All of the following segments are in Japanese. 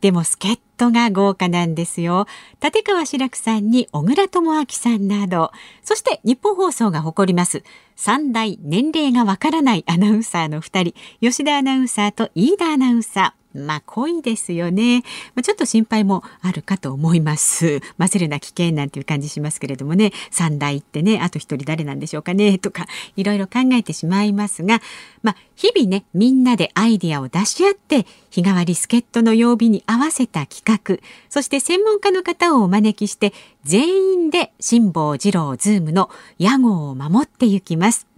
でも助っ人が豪華なんですよ。立川志らくさんに小倉智昭さんなど。そして日本放送が誇ります。三大年齢がわからないアナウンサーの2人。吉田アナウンサーと飯田アナウンサー。まあ濃いですよね、まあ、ちょっと心配もあるかと思います。混ぜるな危険なんていう感じしますけれどもね。三代ってねあと一人誰なんでしょうかね。とかいろいろ考えてしまいますが。まあ日々ねみんなでアイディアを出し合って日替わり助っ人の曜日に合わせた企画。そして専門家の方をお招きして全員で辛坊治郎ズームの屋号を守っていきます。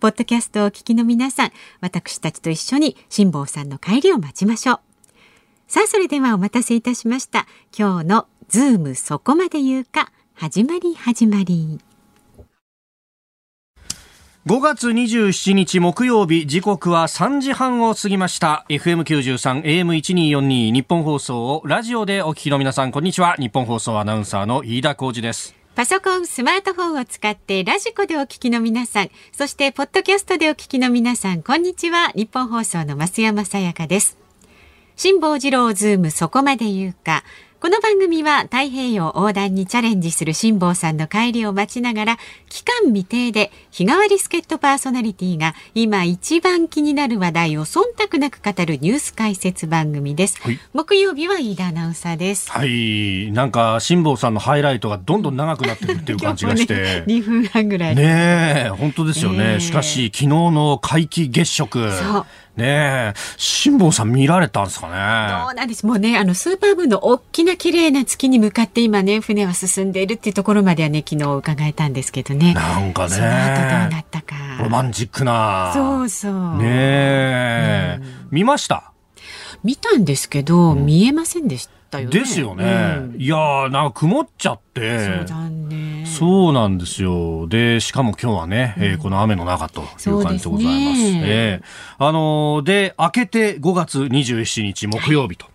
ポッドキャストをお聞きの皆さん、私たちと一緒に辛坊さんの帰りを待ちましょう。さあ、それではお待たせいたしました。今日のズームそこまで言うか、始まり始まり。5月27日木曜日時刻は3時半を過ぎました FM93 AM1242 ニッポン放送をラジオでお聞きの皆さんこんにちはニッポン放送アナウンサーの飯田浩司ですパソコン、スマートフォンを使ってラジコでお聞きの皆さん、そしてポッドキャストでお聞きの皆さん、こんにちは。ニッポン放送の増山さやかです。辛坊治郎ズームそこまで言うか。この番組は太平洋横断にチャレンジする辛坊さんの帰りを待ちながら期間未定で日替わり助っ人パーソナリティが今一番気になる話題を忖度なく語るニュース解説番組です、はい、木曜日は飯田アナウンサーです。はい。なんか辛坊さんのハイライトがどんどん長くなってるっていう感じがして、ね、2分半ぐらい。ね本当ですよね、え。ー、しかし昨日の皆既月食。そうねえ、辛坊さん見られたんですかね？そうなんです。もうね、あのスーパームーンの大きな綺麗な月に向かって今ね、船は進んでいるっていうところまではね、昨日伺えたんですけどね。なんかね。その後どうなったか。ロマンチックな。そうそう。ねえ、うん、見ました？見たんですけど、うん、見えませんでしたよね。ですよね。うん、いやー、なんか曇っちゃって。そう残念。そうなんですよ。で、しかも今日はね、うん、えー、この雨の中という感じでございます。ね、えー、あのー、で、明けて5月27日木曜日と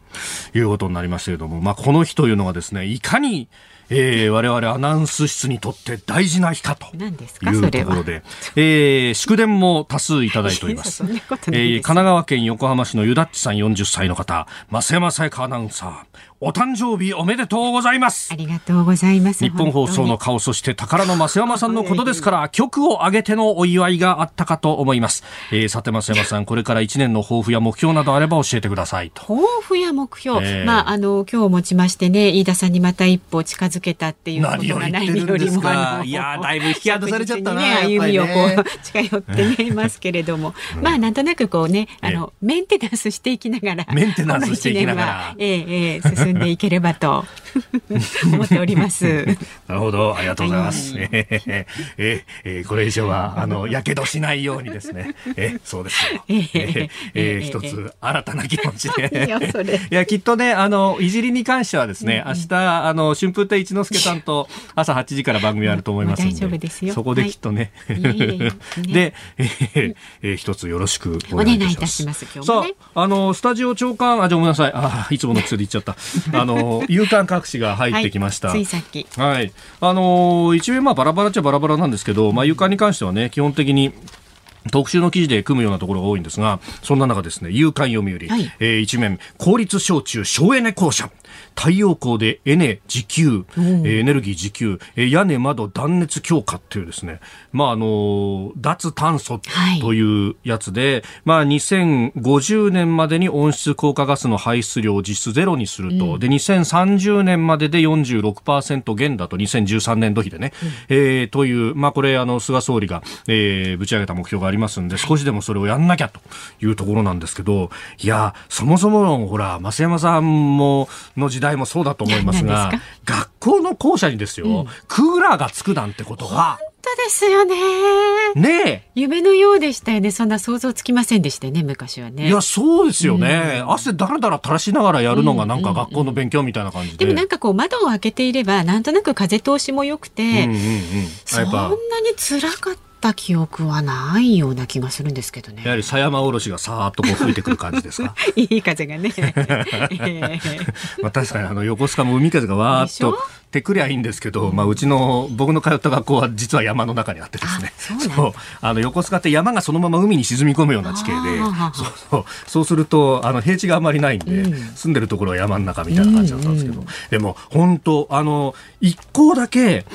いうことになりますけれども、まあ、この日というのはですね、いかにえー、我々アナウンス室にとって大事な日かというところで、えー、祝電も多数いただいております。えー、神奈川県横浜市のゆだっちさん40歳の方、増山さやかアナウンサー、お誕生日おめでとうございます。ありがとうございます。日本放送の顔そして宝の増山さんのことですから曲を上げてのお祝いがあったかと思います、えー、さて増山さん これから1年の抱負や目標などあれば教えてくださいと。抱負や目標、えー、まああの今日をもちましてね飯田さんにまた一歩近づけたっていうことが何よりもいやだいぶ引き離されちゃったな、ね、歩みをこう、近寄ってねますけれども、うん、まあなんとなくこうねあの、メンテナンスしていきながらメンテナンスしていきながら。ええええ進んでいければと思っております。なるほど、ありがとうございます。はい、えー、えー、これ以上はあのやけどしないようにですね。えそうですよ。えー、えー、一つ新たな気持ちで。いやきっとねあのいじりに関してはですね、明日あの春風亭一之輔さんと朝8時から番組あると思いますので、そこできっとね。で、えー、えー、一つよろしくお願いいたします。ますさああのスタジオ長官あじゃごめんなさいあいつもの癖で言っちゃった。あの夕刊各紙が入ってきました。はい、ついさっき。はい。あのー、一面まあバラバラっちゃバラバラなんですけど、まあ夕刊に関してはね、基本的に特集の記事で組むようなところが多いんですが、そんな中ですね、夕刊読売、はい、えー、一面、公立小中省エネ校舎。太陽光でエネ自給、えー、エネルギー自給、えー、屋根窓断熱強化っていうですね、まああの脱炭素というやつで、はい、まあ2050年までに温室効果ガスの排出量を実質ゼロにすると、うん、で2030年までで46%減だと。2013年度比でね、うん、えー、というまあこれあの菅総理が、えー、ぶち上げた目標がありますんで少しでもそれをやんなきゃというところなんですけどいやそもそものほら増山さんもの時代代もそうだと思いますが学校の校舎にですよ、うん、クーラーがつくなんてことは本当ですよね。ね夢のようでしたよね。そんな想像つきませんでしたね、昔はね。いや、そうですよね。うん、汗だらだら垂らしながらやるのがなんか学校の勉強みたいな感じで。でもなんかこう窓を開けていれば、なんとなく風通しも良くて、うんうんうん、そんなに辛かったた記憶はないような気がするんですけどね。やはり狭山おろしがさーっとこう吹いてくる感じですか？いい風がね。まあ確かにあの横須賀も海風がわーっとてくりゃいいんですけど、まあうちの僕の通った学校は実は山の中にあってですね。そうあの横須賀って山がそのまま海に沈み込むような地形で、そうそうそうするとあの平地があまりないんで、うん、住んでるところは山の中みたいな感じだったんですけど、うんうん、でも本当あの一校だけ。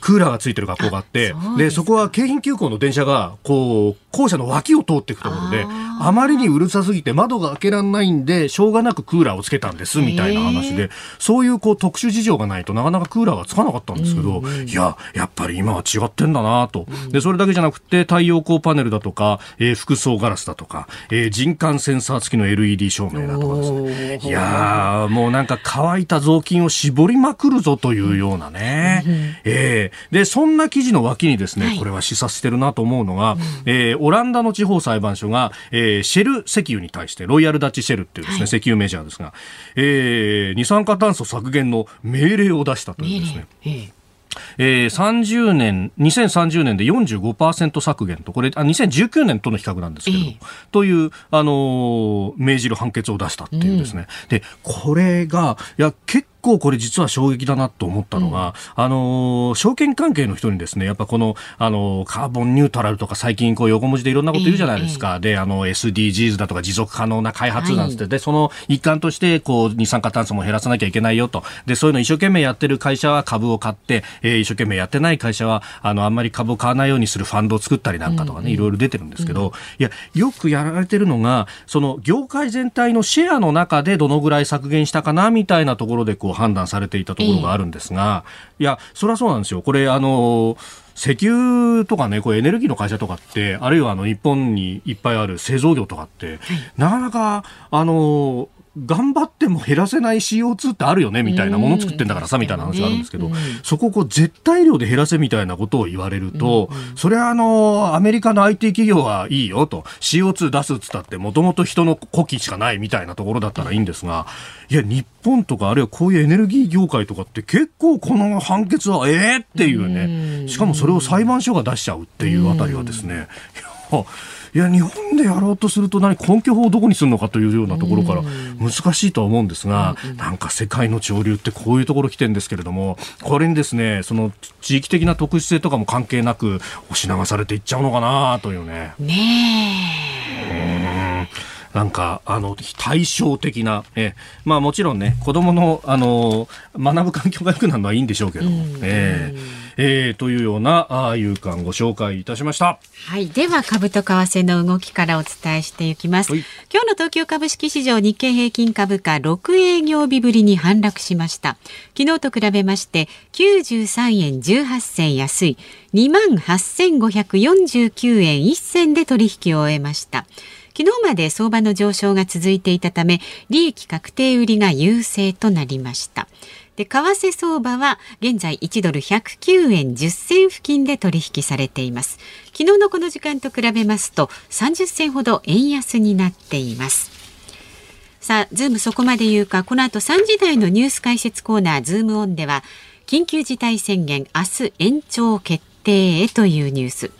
クーラーがついてる学校があってでそこは京浜急行の電車がこう校舎の脇を通っていくところであまりにうるさすぎて窓が開けられないんでしょうがなくクーラーをつけたんですみたいな話で。そういうこう特殊事情がないとなかなかクーラーがつかなかったんですけど、いややっぱり今は違ってんだなと。でそれだけじゃなくて太陽光パネルだとか、えー、複層ガラスだとか、えー、人感センサー付きの LED 照明だとかですね。いやもうなんか乾いた雑巾を絞りまくるぞというようなね、えー、でそんな記事の脇にですね、これは示唆してるなと思うのが、えー、オランダの地方裁判所が、えー、シェル石油に対して、ロイヤルダッチシェルっていうですね、はい、石油メジャーですが、えー、二酸化炭素削減の命令を出したというですね。えー、30年、2030年で45%削減と、これ、あ2019年との比較なんですけど、えー、という、あのー、命じる判決を出したっていうですね。うん、で、これが、いや、結構これ実は衝撃だなと思ったのが、うん、あの証券関係の人にですねやっぱこのあのカーボンニュートラルとか最近こう横文字でいろんなこと言うじゃないですか、えー、であの SDGs だとか持続可能な開発なんつって、はい、でその一環としてこう二酸化炭素も減らさなきゃいけないよと。でそういうの一生懸命やってる会社は株を買って、えー、一生懸命やってない会社はあのあんまり株を買わないようにするファンドを作ったりなんかとかね、うん、いろいろ出てるんですけど、うん、いやよくやられてるのがその業界全体のシェアの中でどのぐらい削減したかなみたいなところでこう判断されていたところがあるんですが、いや、それはそうなんですよ。これ、あの、石油とかね、こうエネルギーの会社とかって、あるいはあの日本にいっぱいある製造業とかって、なかなか、あの、頑張っても減らせない CO2 ってあるよねみたいなもの作ってんだからさみたいな話があるんですけど、そこをこう絶対量で減らせみたいなことを言われると、それはあのアメリカの IT 企業はいいよと。CO2 出すっつったってもともと人の呼気しかないみたいなところだったらいいんですがいや日本とかあるいはこういうエネルギー業界とかって結構この判決はええー、っていうね。しかもそれを裁判所が出しちゃうっていうあたりはですねいや日本でやろうとすると何根拠法をどこにするのかというようなところから難しいとは思うんですが、なんか世界の潮流ってこういうところ来てるんですけれどもこれにですねその地域的な特殊性とかも関係なく押し流されていっちゃうのかなというね。ねなんか、あの、対照的な、えまあもちろんね、子供の、あの、学ぶ環境が良くなるのはいいんでしょうけど、うん、えーえー、というようなあ夕刊ご紹介いたしました。はい、では株と為替の動きからお伝えしていきます。今日の東京株式市場日経平均株価6営業日ぶりに反落しました。昨日と比べまして93円18銭安い2万8549円1銭で取引を終えました。昨日まで相場の上昇が続いていたため利益確定売りが優勢となりました。で為替相場は現在1ドル109円10銭付近で取引されています。昨日のこの時間と比べますと30銭ほど円安になっています。さあズームそこまで言うか。この後3時台のニュース解説コーナーズームオンでは緊急事態宣言明日延長決定へというニュース。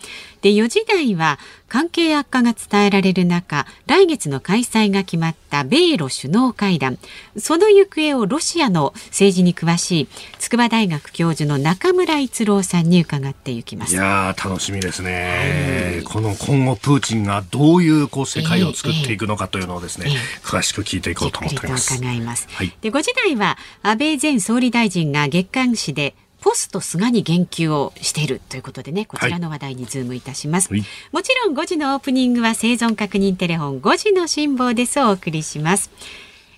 で4時台は関係悪化が伝えられる中来月の開催が決まった米ロ首脳会談。その行方をロシアの政治に詳しい筑波大学教授の中村逸郎さんに伺っていきます。いや楽しみですね、はい、この今後プーチンがどういうこう世界を作っていくのかというのをですね、えーえ。ー、詳しく聞いていこうと思っています。伺います、はい、で5時台は安倍前総理大臣が月刊誌でポスト菅に言及をしているということでねこちらの話題にズームいたします、はい、もちろん5時のオープニングは生存確認テレフォン5時の辛抱ですお送りします。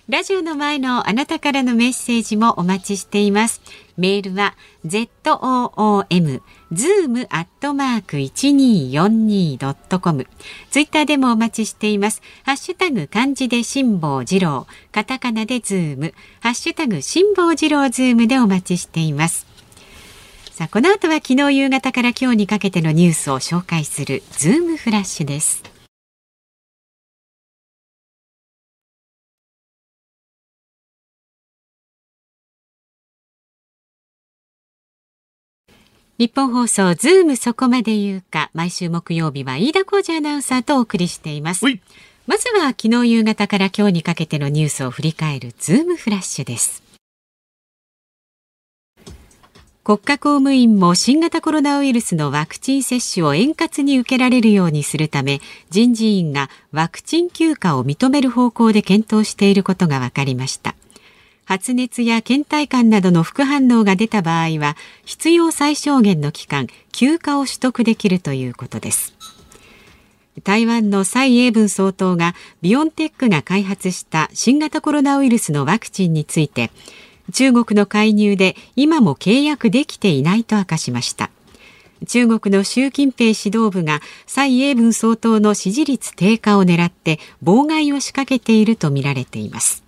ラジオの前のあなたからのメッセージもお待ちしています。メールは zoom zoom アットマーク 1242.com ツイッターでもお待ちしています。ハッシュタグ漢字で辛坊治郎、カタカナでズーム、ハッシュタグ辛坊治郎ズームでお待ちしています。さあこの後は昨日夕方から今日にかけてのニュースを紹介するズームフラッシュです。ニッポン放送ズームそこまで言うか毎週木曜日は飯田浩司アナウンサーとお送りしています。まずは昨日夕方から今日にかけてのニュースを振り返るズームフラッシュです国家公務員も新型コロナウイルスのワクチン接種を円滑に受けられるようにするため人事院がワクチン休暇を認める方向で検討していることが分かりました。発熱や倦怠感などの副反応が出た場合は必要最小限の期間休暇を取得できるということです。台湾の蔡英文総統がビオンテックが開発した新型コロナウイルスのワクチンについて中国の介入で今も契約できていないと明かしました。中国の習近平指導部が蔡英文総統の支持率低下を狙って妨害を仕掛けているとみられています。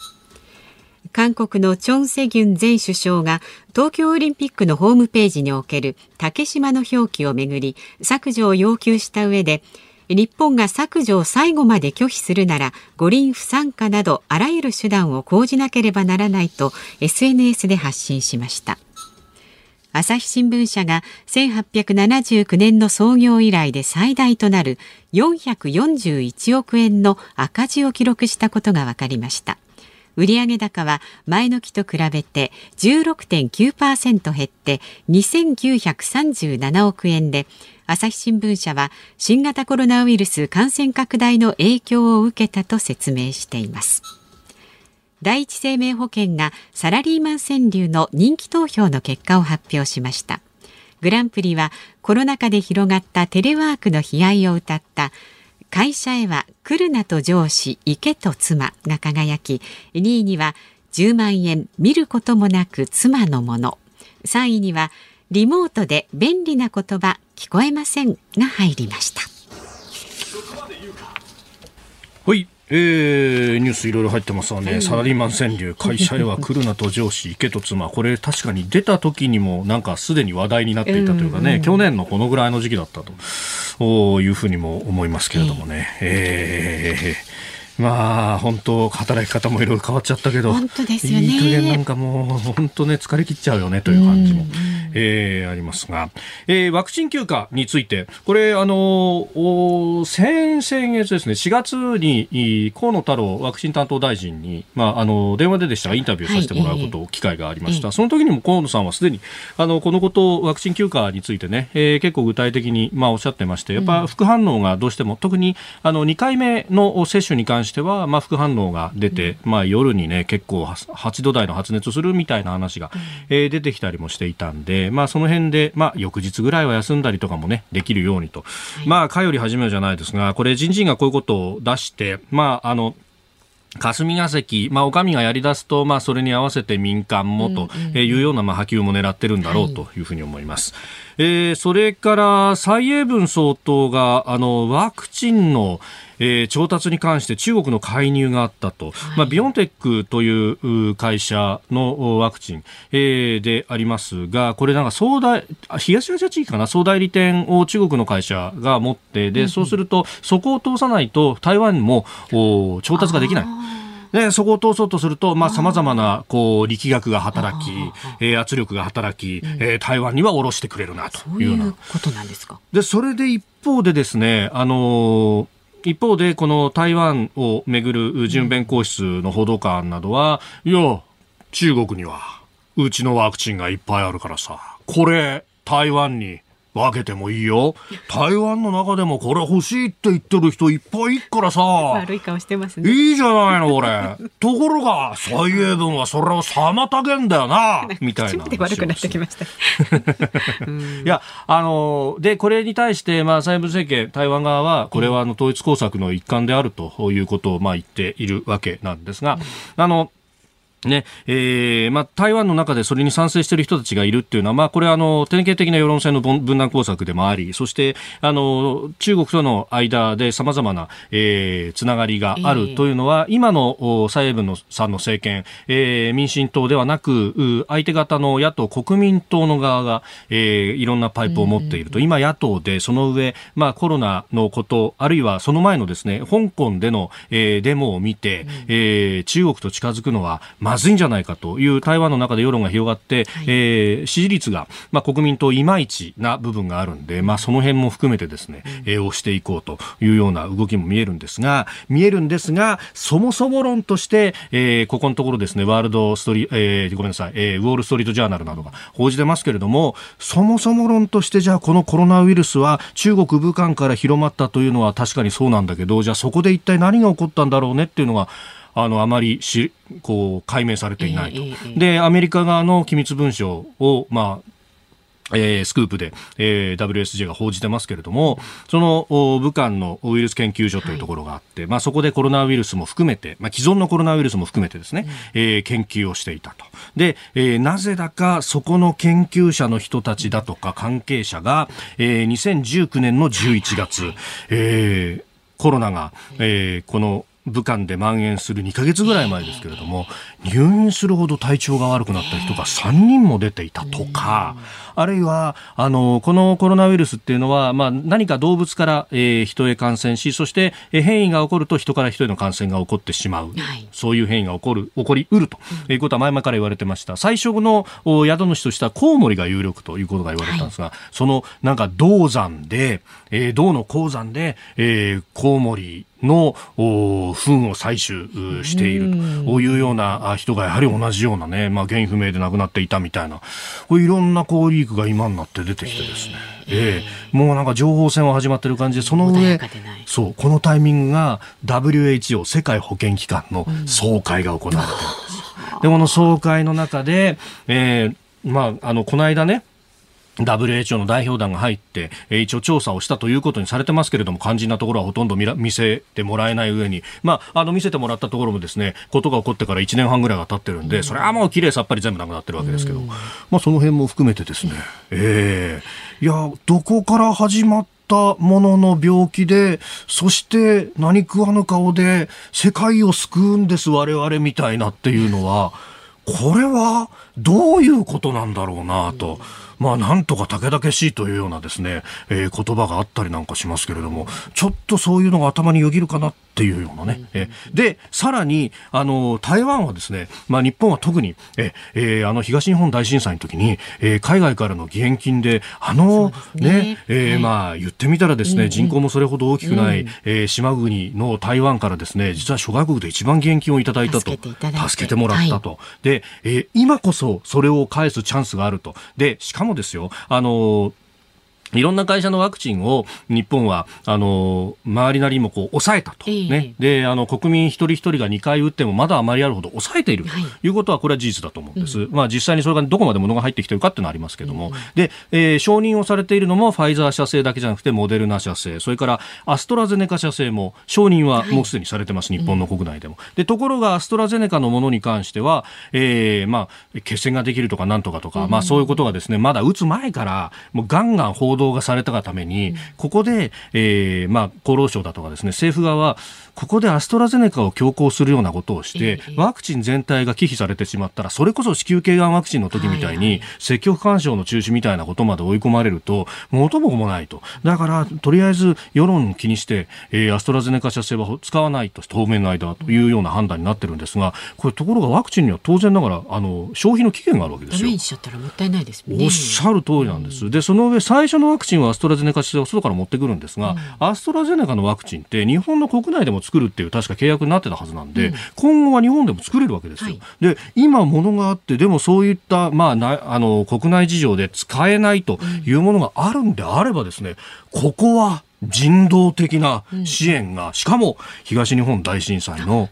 韓国のチョン・セギュン前首相が東京オリンピックのホームページにおける竹島の表記をめぐり削除を要求した上で日本が削除を最後まで拒否するなら五輪不参加などあらゆる手段を講じなければならないと SNS で発信しました。朝日新聞社が1879年の創業以来で最大となる441億円の赤字を記録したことが分かりました。売上高は前の期と比べて16.9%減って2937億円で朝日新聞社は新型コロナウイルス感染拡大の影響を受けたと説明しています。第一生命保険がサラリーマン川柳の人気投票の結果を発表しました。グランプリはコロナ禍で広がったテレワークの悲哀を歌った会社へは来るなと上司行けと妻が輝き2位には10万円見ることもなく妻のもの。3位にはリモートで便利な言葉聞こえませんが入りました。はい。えー、ニュースいろいろ入ってますわね、サラリーマン川柳、会社へは来るなと上司、行けと妻、これ、確かに出た時にも、なんかすでに話題になっていたというかね、去年のこのぐらいの時期だったというふうにも思いますけれどもね。えー、えーまあ本当働き方もいろいろ変わっちゃったけど本当ですよね。いい加減なんかもう本当ね疲れ切っちゃうよねという感じも、えー、ありますが、えー、ワクチン休暇についてこれあの先先月ですね4月に河野太郎ワクチン担当大臣にまああの電話ででした。がインタビューさせてもらうこと、はい、機会がありました、その時にも河野さんはすでにあのこのことワクチン休暇についてね、えー、結構具体的にまあおっしゃってましてやっぱ副反応がどうしても特にあの2回目の接種に関しては、まあ、副反応が出て、まあ、夜にね、結構8度台の発熱するみたいな話が、えー、出てきたりもしていたんで、まあ、その辺で、まあ、翌日ぐらいは休んだりとかもね、できるようにと。まあ、かより始めるじゃないですが、これ人事がこういうことを出して、まあ、あの、霞が関、まあ、お上がやり出すと、まあ、それに合わせて民間もというような、まあ、波及も狙ってるんだろうというふうに思います。はい、えー、それから、蔡英文総統が、あの、ワクチンの、えー、調達に関して中国の介入があったと、はい、まあ、ビオンテックという会社のワクチン、えー、でありますが、これなんか総代、東アジア地域かな、総代理店を中国の会社が持って、で、そうすると、そこを通さないと台湾も調達ができない。で、そこを通そうとすると、まあ、様々な、こう、力学が働き、えー、圧力が働き、えー、台湾には下ろしてくれるな、というような。ことなんですか。で、それで一方でですね、あのー一方で、この台湾をめぐる準弁公室の報道官などは、いや、中国には、うちのワクチンがいっぱいあるからさ、これ、台湾に分けてもいいよ。台湾の中でもこれ欲しいって言ってる人いっぱいいっからさ。悪い顔してますね。いいじゃないの、これ。ところが、蔡英文はそれを妨げんだよな、みたいな。悪くなってきました。いや、あの、で、これに対して、まあ、蔡英文政権、台湾側は、これはあの統一工作の一環であるということを、まあ、言っているわけなんですが、あの、ね。えーまあ、台湾の中でそれに賛成している人たちがいるっていうのは、まあ、これはあの典型的な世論戦の分断工作でもありそしてあの中国との間でさまざまな、えー、つながりがあるというのは、えー、今の蔡英文のさんの政権、えー、民進党ではなく相手方の野党・国民党の側が、えー、いろんなパイプを持っていると、今、野党でその上、まあ、コロナのことあるいはその前のですね香港での、えー、デモを見て、えー、中国と近づくのは、ままずいんじゃないかという台湾の中で世論が広がって、はい、えー、支持率が、まあ、国民といまいちな部分があるんで、まあ、その辺も含めてですね、うん、えー、押していこうというような動きも見えるんですが、見えるんですが、そもそも論として、えー、ここのところですね、ワールドストリ、えー、ごめんなさい、えー、ウォールストリートジャーナルなどが報じてますけれども、そもそも論として、じゃあこのコロナウイルスは中国武漢から広まったというのは確かにそうなんだけど、じゃあそこで一体何が起こったんだろうねっていうのが、あの、あまりし、こう、解明されていないと。で、アメリカ側の機密文書を、まあ、えー、スクープで、えー、WSJ が報じてますけれども、その武漢のウイルス研究所というところがあって、はい、まあ、そこでコロナウイルスも含めて、まあ、既存のコロナウイルスも含めてですね、うん、えー、研究をしていたと。で、えー、なぜだかそこの研究者の人たちだとか関係者が、えー、2019年の11月、えー、コロナが、えー、この武漢で蔓延する2ヶ月ぐらい前ですけれども、入院するほど体調が悪くなった人が3人も出ていたとか、あるいは、あの、このコロナウイルスっていうのは、まあ、何か動物から、えー、人へ感染し、そして、えー、変異が起こると人から人への感染が起こってしまう。はい、そういう変異が起こる、起こりうるということは前々から言われてました。最初の宿主としてはコウモリが有力ということが言われたんですが、はい、そのなんか銅山で、えー、銅の鉱山で、えー、コウモリの糞を採取していると。いうような人がやはり同じようなね、まあ、原因不明で亡くなっていたみたいな、こういろんなこうリークが今になって出てきてですね、えー、もうなんか情報戦は始まってる感じで、その上、そう、このタイミングが WHO 世界保健機関の総会が行われてるんです。うん、で、この総会の中で、えー、まあ、あの、この間ね、WHO の代表団が入って、えー、一応調査をしたということにされてますけれども、肝心なところはほとんど見見せてもらえない上に、まあ、あの、見せてもらったところもですね、ことが起こってから1年半ぐらいが経ってるんで、それはもう綺麗さっぱり全部なくなってるわけですけど、まあ、その辺も含めてですね、ええー、いや、どこから始まったものの病気で、そして何食わぬ顔で世界を救うんです、我々みたいなっていうのは、これはどういうことなんだろうなと。まあ、なんとか武々しいというようなですね、えー、言葉があったりなんかしますけれども、ちょっとそういうのが頭によぎるかなっていうようなね。えで、さらに、あの、台湾はですね、まあ、日本は特に、え、えー、あの、東日本大震災の時に、えー、海外からの義援金で、あの、ね、ねえー、まあ、言ってみたらですね、人口もそれほど大きくない、えー、島国の台湾からですね、実は諸外国で一番義援金をいただいたと。助けてもらったと。はい、で、えー、今こそそう、それを返すチャンスがあると。で、しかもですよ、あのいろんな会社のワクチンを日本は、あの、周りなりにもこう抑えたと。ね。で、あの、国民一人一人が2回打ってもまだあまりあるほど抑えているということは、これは事実だと思うんです。うん、まあ実際にそれがどこまで物が入ってきてるかっていうのはありますけども。うん、で、えー、承認をされているのもファイザー社製だけじゃなくて、モデルナ社製、それからアストラゼネカ社製も承認はもうすでにされてます、はい、日本の国内でも。で、ところがアストラゼネカのものに関しては、えー、まあ、血栓ができるとかなんとかとか、まあそういうことがですね、まだ打つ前から、もうガンガン報道動がされたがために、ここで、えー、まあ、厚労省だとかですね、政府側は、ここでアストラゼネカを強行するようなことをして、ワクチン全体が忌避されてしまったら、それこそ子宮頸がんワクチンの時みたいに、積極干渉の中止みたいなことまで追い込まれると、元も子もないと。だから、とりあえず世論を気にして、えー、アストラゼネカ社製は使わないと、当面の間というような判断になってるんですが、これところがワクチンには当然ながら、あの、消費の期限があるわけですよ。おっしゃる通りなんです。で、その上、最初のワクチンはアストラゼネカ社製を外から持ってくるんですが、うん、アストラゼネカのワクチンって日本の国内でも作るっていう確か契約になってたはずなんで、うん、今後は日本でも作れるわけですよ。はい、で今ものがあってでもそういった、まあ、なあの国内事情で使えないというものがあるんであればですねここは人道的な支援が、うん、しかも東日本大震災の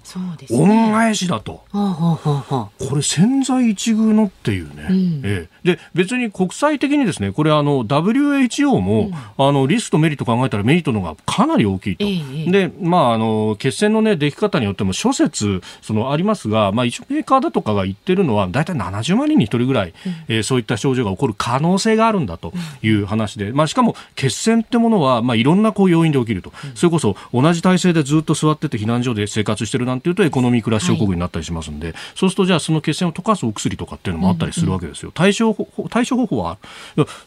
恩返しだと、ね、これ千載一遇のっていうね、うん、ええ、で別に国際的にですねこれあの WHO も、うん、あのリスクとメリット考えたらメリットの方がかなり大きいと、えでまああの血栓のねでき方によっても諸説そのありますが、まあ、一応メーカーだとかが言ってるのは大体70万人に1人ぐらい、うん、えー、そういった症状が起こる可能性があるんだという話で、まあ、しかも血栓ってものは、まあ、いろんなこう要因で起きると、それこそ同じ体制でずっと座ってて避難所で生活してるなんていうとエコノミークラス症候群になったりしますんで、はい、そうするとじゃあその血栓を溶かすお薬とかっていうのもあったりするわけですよ。対処対処方法は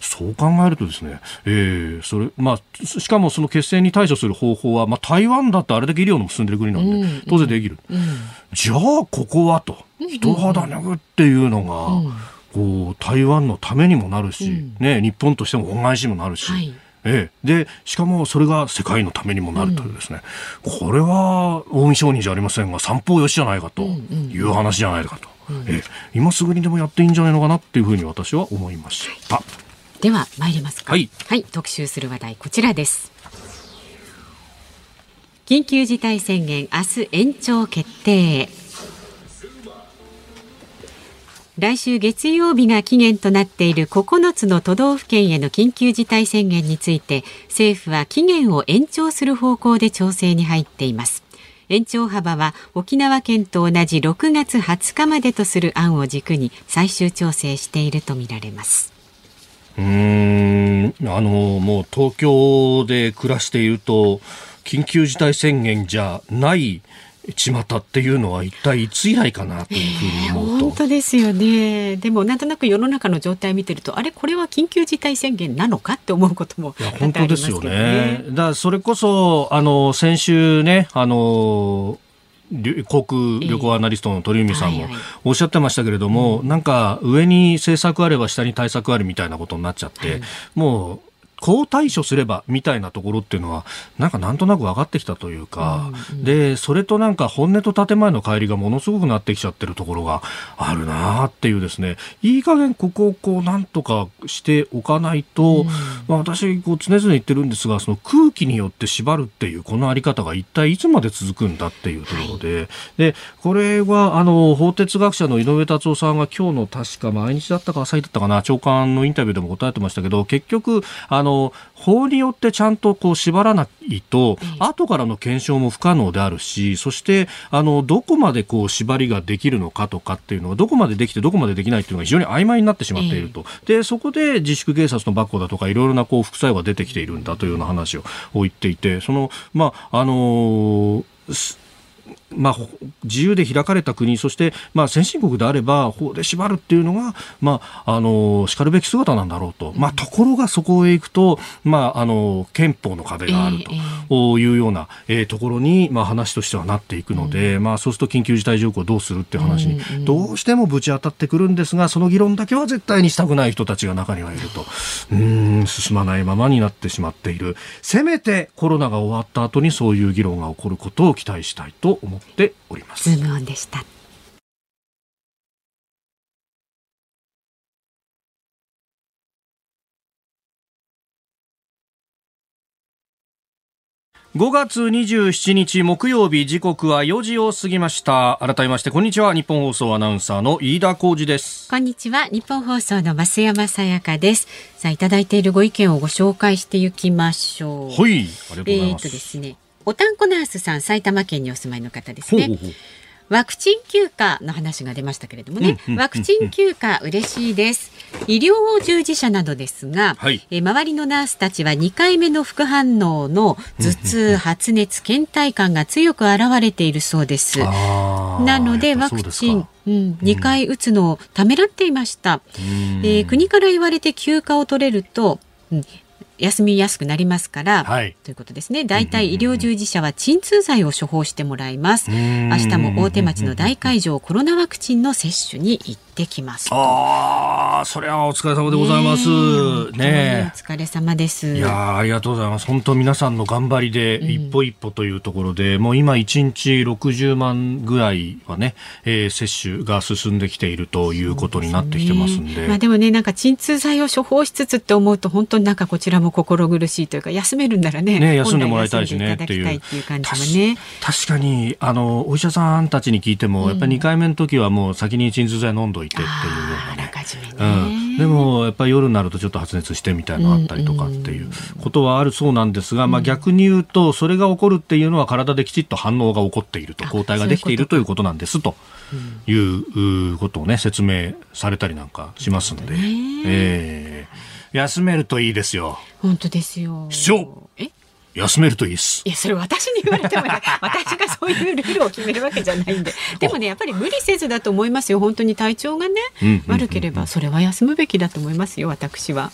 そう考えるとですね、えー、それまあしかもその血栓に対処する方法はまあ台湾だってあれだけ医療の進んでる国なんで当然できる。じゃあここはと。人肌脱ぐっていうのが、こう台湾のためにもなるし、ね、日本としても恩返しにもなるし。はいええ、でしかもそれが世界のためにもなるというですね、うん、これは近江商人じゃありませんが三方よしじゃないかという話じゃないかと、うんうん、ええ、今すぐにでもやっていいんじゃないのかなっていうふうに私は思いました。では参りますか、はい、はい、特集する話題こちらです。緊急事態宣言明日延長決定来週月曜日が期限となっている9つの都道府県への緊急事態宣言について政府は期限を延長する方向で調整に入っています。延長幅は沖縄県と同じ6月20日までとする案を軸に最終調整しているとみられます。うん。あのもう東京で暮らしていると緊急事態宣言じゃない巷っていうのは一体いつ以来かなというふうに思うと、えー、本当ですよね。でもなんとなく世の中の状態を見てるとあれこれは緊急事態宣言なのかって思うことも、ね、本当ですよね。だからそれこそあの先週ねあの航空旅行アナリストの鳥海さんもおっしゃってましたけれども、なんか上に政策あれば下に対策あるみたいなことになっちゃって、もうこう対処すればみたいなところっていうのはなんかなんとなく分かってきたというか、うんうん、でそれとなんか本音と建前の乖離がものすごくなってきちゃってるところがあるなっていうですね。いい加減ここをこうなんとかしておかないと、うん、まあ、私こう常々言ってるんですがその空気によって縛るっていうこのあり方が一体いつまで続くんだっていうところで。はい、でこれはあの法哲学者の井上達夫さんが今日の確か毎日だったか朝日だったかな長官のインタビューでも答えてましたけど結局あの法によってちゃんとこう縛らないと、後からの検証も不可能であるし、そしてあのどこまでこう縛りができるのかとかっていうのがどこまでできてどこまでできないっていうのが非常に曖昧になってしまっていると、でそこで自粛警察のバッグだとかいろいろなこう副作用が出てきているんだというような話を言っていて、そのまああのーまあ、自由で開かれた国そして、まあ、先進国であれば法で縛るっていうのが、まあ、あのしかるべき姿なんだろうと、まあ、ところがそこへ行くと、まあ、あの憲法の壁があるというような、えー、ところに、まあ、話としてはなっていくので、まあ、そうすると緊急事態条項をどうするっていう話にどうしてもぶち当たってくるんですがその議論だけは絶対にしたくない人たちが中にはいると。うん進まないままになってしまっている。せめてコロナが終わった後にそういう議論が起こることを期待したいと思っております。ズームオンでした。5月27日木曜日時刻は4時を過ぎました。改めましてこんにちは。日本放送アナウンサーの飯田浩二です。こんにちは。日本放送の増山さやかです。さあいただいているご意見をご紹介していきましょう。はいありがとうございます、えー、とですねおたんこナースさん埼玉県にお住まいの方ですね。ワクチン休暇の話が出ましたけれどもね、ワクチン休暇嬉しいです。医療従事者などですが、はい、え周りのナースたちは2回目の副反応の頭痛、発熱、倦怠感が強く現れているそうです。なのでワクチンうん、2回打つのをためらっていました、えー、国から言われて休暇を取れると、うん、休みやすくなりますから、はい、ということですね。大体医療従事者は鎮痛剤を処方してもらいます。明日も大手町の大会場コロナワクチンの接種に行ってきますああ、それはお疲れ様でございます。ねお疲れ様です。いやありがとうございます。本当皆さんの頑張りで一歩一歩というところで、うん、もう今1日60万ぐらいはね、えー、接種が進んできているということになってきてますんで。でね、まあでもね、なんか鎮痛剤を処方しつつって思うと本当になんかこちらもも心苦しいというか休めるんならねね休んでもらいたいしねっていう感じもね。確かに。あのお医者さんたちに聞いても、うん、やっぱり2回目の時はもう先に鎮痛剤飲んどいてっていうようなね、うん、でもやっぱり夜になるとちょっと発熱してみたいなのあったりとかっていうことはあるそうなんですが、まあ、逆に言うとそれが起こるっていうのは体できちっと反応が起こっていると抗体ができているということなんですということをね説明されたりなんかしますので。えー休めるといいですよ。本当ですよ。市長。え？休めるといいです。いや、それ私に言われても、ね、私がそういうルールを決めるわけじゃないんで。でもね、やっぱり無理せずだと思いますよ。本当に体調がね、悪ければ、それは休むべきだと思いますよ、私は。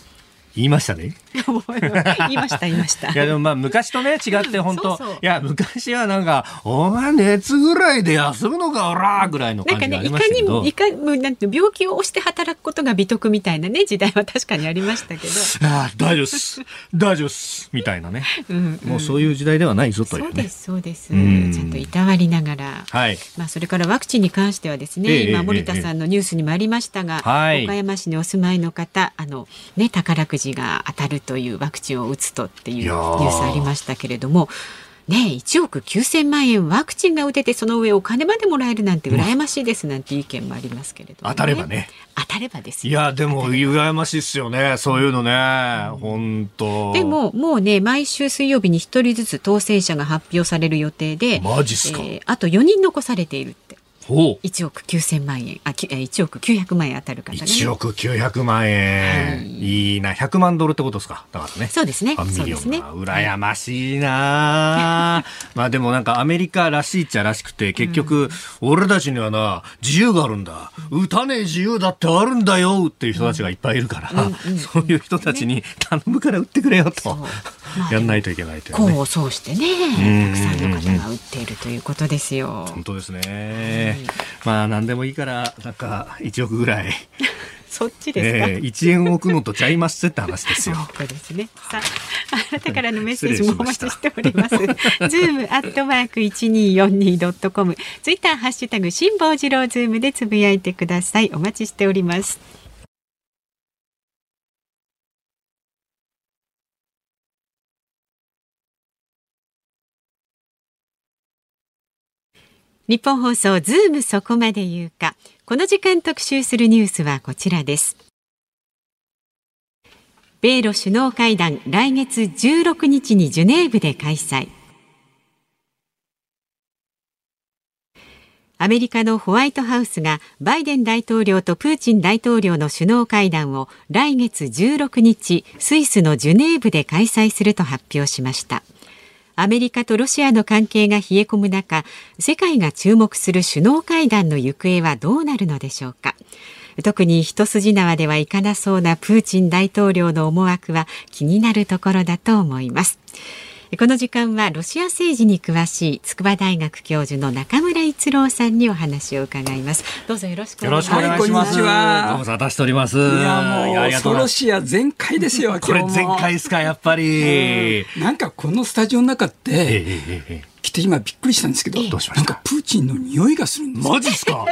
言いましたね。言いました言いました。いやでもまあ昔とね違って本当そうそういや昔はなんかお前熱ぐらいで休むのかおらぐらいのなんかね、感じがありいかにましたけど。も、いかもうなんて病気を押して働くことが美徳みたいなね、時代は確かにありましたけど。ああ大丈夫っす大丈夫っすみたいなね、うんうんもうそういう時代ではないぞというねそうです、そうです。うんちゃんといたわりながら。はいまあ、それからワクチンに関してはですね、ええ今森田さんのニュースにもありましたが、はい岡山市にお住まいの方あの、ね、宝くじが当たるというワクチンを打つとっていうニューースありましたけれども。ね、1億9000万円ワクチンが打ててその上お金までもらえるなんて羨ましいですなんて意見もありますけれども、当たればね。当たればですよ。いやでも羨ましいっすよね。そういうのね。本当でももうね毎週水曜日に1人ずつ当選者が発表される予定で、マジっすか、えーあと4人残されているって1億9000万円。あきえー1億900万円当たる方がね。1億900万円、はい。い、いな。100万ドルってことですか？だからね。そうですね。そうですね。羨ましいな。まあでもなんかアメリカらしいっちゃらしくて結局、俺たちにはな自由があるんだ。打たねえ自由だってあるんだよっていう人たちがいっぱいいるから、そういう人たちに頼むから打ってくれよと、やんないといけないというね功を奏してねんたくさんの方が打っているということですよ。本当ですね、まあ何でもいいからなんか1億ぐらい、そっちですか、えー、1円置くのとちゃいますって話ですよ そうですね。さあ、あなたからのメッセージもお待ちしております。ズームアットマーク一二四二ドットコム、ツイッターハッシュタグ辛坊治郎ズームでつぶやいてください。お待ちしております。ニッポン放送ズームそこまで言うか。この時間特集するニュースはこちらです。米ロ首脳会談来月16日にジュネーブで開催アメリカのホワイトハウスがバイデン大統領とプーチン大統領の首脳会談を来月16日スイスのジュネーブで開催すると発表しましたアメリカとロシアの関係が冷え込む中世界が注目する首脳会談の行方はどうなるのでしょうか。特に一筋縄ではいかなそうなプーチン大統領の思惑は気になるところだと思います。この時間はロシア政治に詳しい筑波大学教授の中村逸郎さんにお話を伺いますどうぞよろしくお願いしますよろしくお願いします。はいこんにちはご無沙汰しております。いいやもうがとうございます。ソロシア全開ですよ。これ全開ですか、やっぱり。なんかこのスタジオの中って来て今びっくりしたんですけど、どうしました？なんかプーチンの匂いがするんですよ。マジっすか？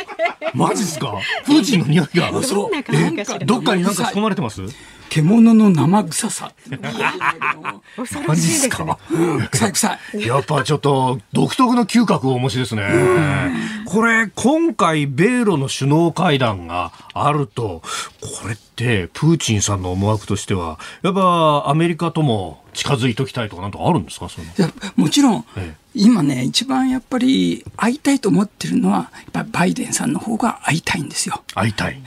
マジっすか？プーチンの匂いが。どっかになんか仕込まれてます？獣の生臭さ。恐ろしいですねうん臭い臭い。やっぱちょっと独特の嗅覚をお持ちですね。これ、今回、米ロの首脳会談があると、これって、プーチンさんの思惑としては、やっぱアメリカとも近づいておきたいとかなんとかあるんですか？そのいやもちろん、ええ今ね、一番やっぱり会いたいと思ってるのは、やっぱバイデンさんの方が会いたいんですよ。会いたい。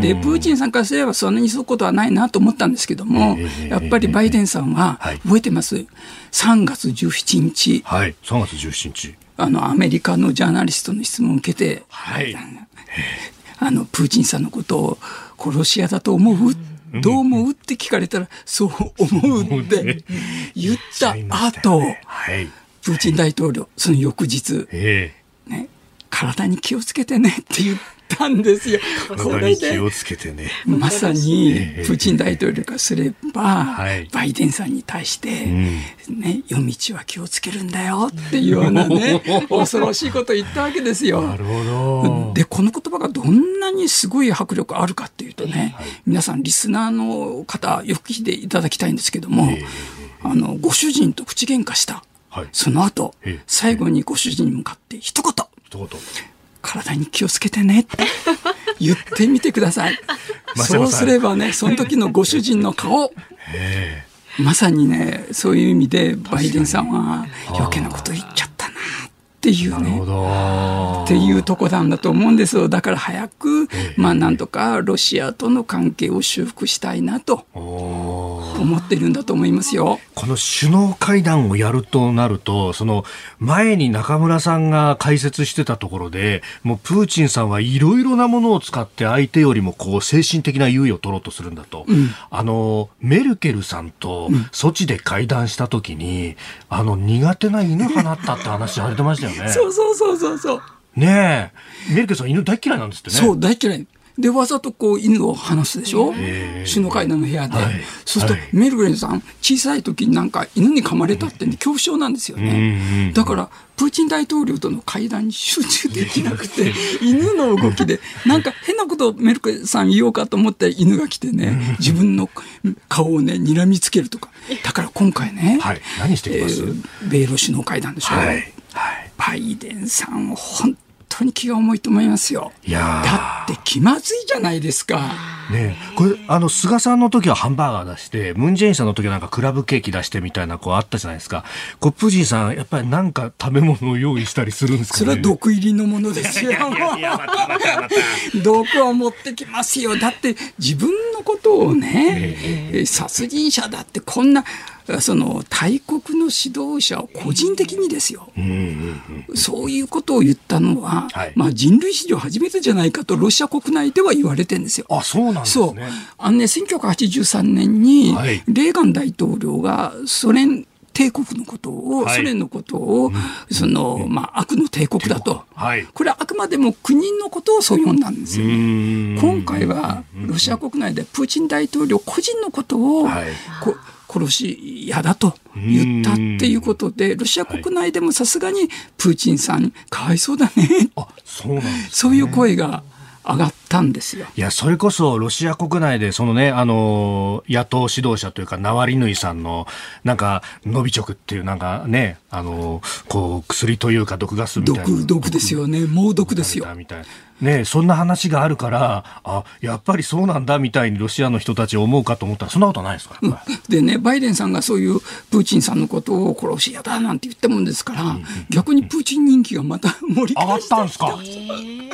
で、プーチンさんからすればそんなにそういうことはないなと思ったんですけども、ええやっぱりバイデンさんははい、覚えてます、3月17日、はい。3月17日。あの、アメリカのジャーナリストの質問を受けて、はい。あの、プーチンさんのことを殺し屋だと思う？どう思う？って聞かれたら、そう思うって言った後、はい。プーチン大統領、その翌日、え。ね、体に気をつけてねって言ったんですよ。えこれ気をつけてね。まさにプーチン大統領からすれば、はいバイデンさんに対して、んね、夜道は気をつけるんだよっていうようなね、恐ろしいことを言ったわけですよ。なるほど。で、この言葉がどんなにすごい迫力あるかっていうとね、皆さんリスナーの方、よく聞いていただきたいんですけども、あの、ご主人と口喧嘩した。はい。その後ええ、最後にご主人に向かって一言、一言。体に気をつけてねって 言ってみてください。そうすればね、その時のご主人の顔、え。まさにね、そういう意味でバイデンさんは余計なこと言っちゃっっていうね。ど。っていうとこなんだと思うんですよ。だから早く、まあなんとかロシアとの関係を修復したいなと。思ってるんだと思いますよ。この首脳会談をやるとなると、その前に中村さんが解説してたところで、もうプーチンさんはいろいろなものを使って相手よりもこう精神的な優位を取ろうとするんだと。うん、あの、メルケルさんとソチで会談した時に、あの苦手な犬放ったって話されてましたよね。そうそうそうそうそう。ねえ。メルケルさん犬大嫌いなんですってね。そう、大嫌い。で、わざとこう犬を離すでしょ？首脳会談の部屋で。はい、そうすると、はい、メルケルさん、小さい時になんか犬に噛まれたってんで恐怖症なんですよね。だから、プーチン大統領との会談に集中できなくて、犬の動きで、なんか変なことをメルケルさん言おうかと思って犬が来てね、自分の顔をね、睨みつけるとか。だから今回ね、はい、何してきます、えー、米ロ首脳会談でしょ？はい、バイデンさん、本当に気が重いと思いますよ。いやだって気まずいじゃないですか。ねこれ、あの、菅さんの時はハンバーガー出して、ムンジェインさんの時はなんかクラブケーキ出してみたいな、こうあったじゃないですか。こう、プーチンさん、やっぱりなんか食べ物を用意したりするんですか、ね、それは毒入りのものですよ。毒を持ってきますよ。だって自分のことをね、殺人者だってこんな、その大国の指導者を個人的にですよ、そういうことを言ったのは、はい、まあ、人類史上初めてじゃないかとロシア国内では言われてるんですよ。あそうなんですね。そう。あのね1983年に、レーガン大統領がソ連帝国のことを、はい、ソ連のことを、その、まあ、悪の帝国だと、はい、これはあくまでも国のことをそう呼んだんですよね。今回は、ロシア国内でプーチン大統領個人のことを、はい、こ殺し屋だと言ったっていうことで、ロシア国内でもさすがにプーチンさん、かわいそうだね。あそうそういう声が上がったんですよ。いや、それこそロシア国内で、そのね、あの、野党指導者というか、ナワリヌイさんの、なんか、ノビチョクっていう、なんかね、あの、こう、薬というか、毒ガスみたいな。毒、毒ですよね。猛毒ですよ。みたいな。ね、そんな話があるから、あやっぱりそうなんだみたいにロシアの人たち思うかと思ったら、そんなことないですか、うん、でね、バイデンさんがそういうプーチンさんのことを殺し屋だなんて言ったもんですから、うん逆にプーチン人気がまた盛り返したんですか、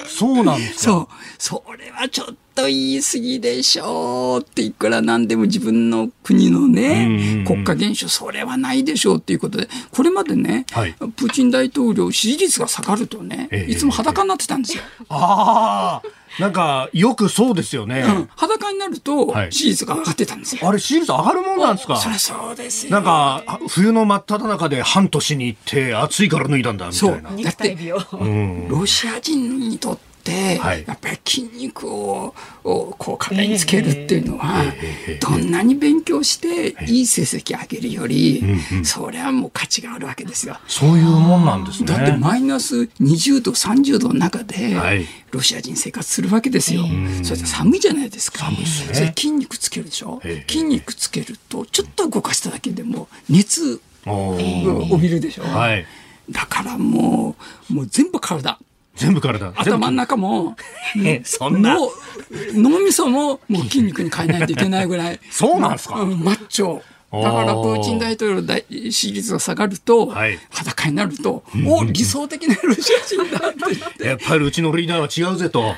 そうなんですか？そう、それはちょっと。と言い過ぎでしょうっていくらなんでも自分の国のね、国家元首、それはないでしょうっていうことで、これまでね、はい、プーチン大統領、支持率が下がるとね、いつも裸になってたんですよ。ああ。なんか、よくそうですよね。うん、裸になると、支持率が上がってたんですよ。あれ、支持率上がるもんなんですか？そりゃそうですよ。なんか、冬の真っ只中で半年に行って、暑いから脱いだんだ、みたいな。だって、うん、ロシア人にとって、、はい、やっぱり筋肉ををこう体につけるっていうのは、どんなに勉強していい成績上げるより、それはもう価値があるわけですよ。そういうもんなんですね。だってマイナス20度30度の中で、ロシア人生活するわけですよ。それで寒いじゃないですか。寒いですね。それ筋肉つけるでしょ？筋肉つけるとちょっと動かしただけでも熱を帯びるでしょ？はい、だからもうもう全部体。全部体。頭の中も、そんな。脳みそももう筋肉に変えないといけないぐらい。そうなんですか、うん、マッチョ。だからプーチン大統領大支持率が下がると、はい、裸になると、お理想的なロシア人だって言って。やっぱりうちのリーダーは違うぜと。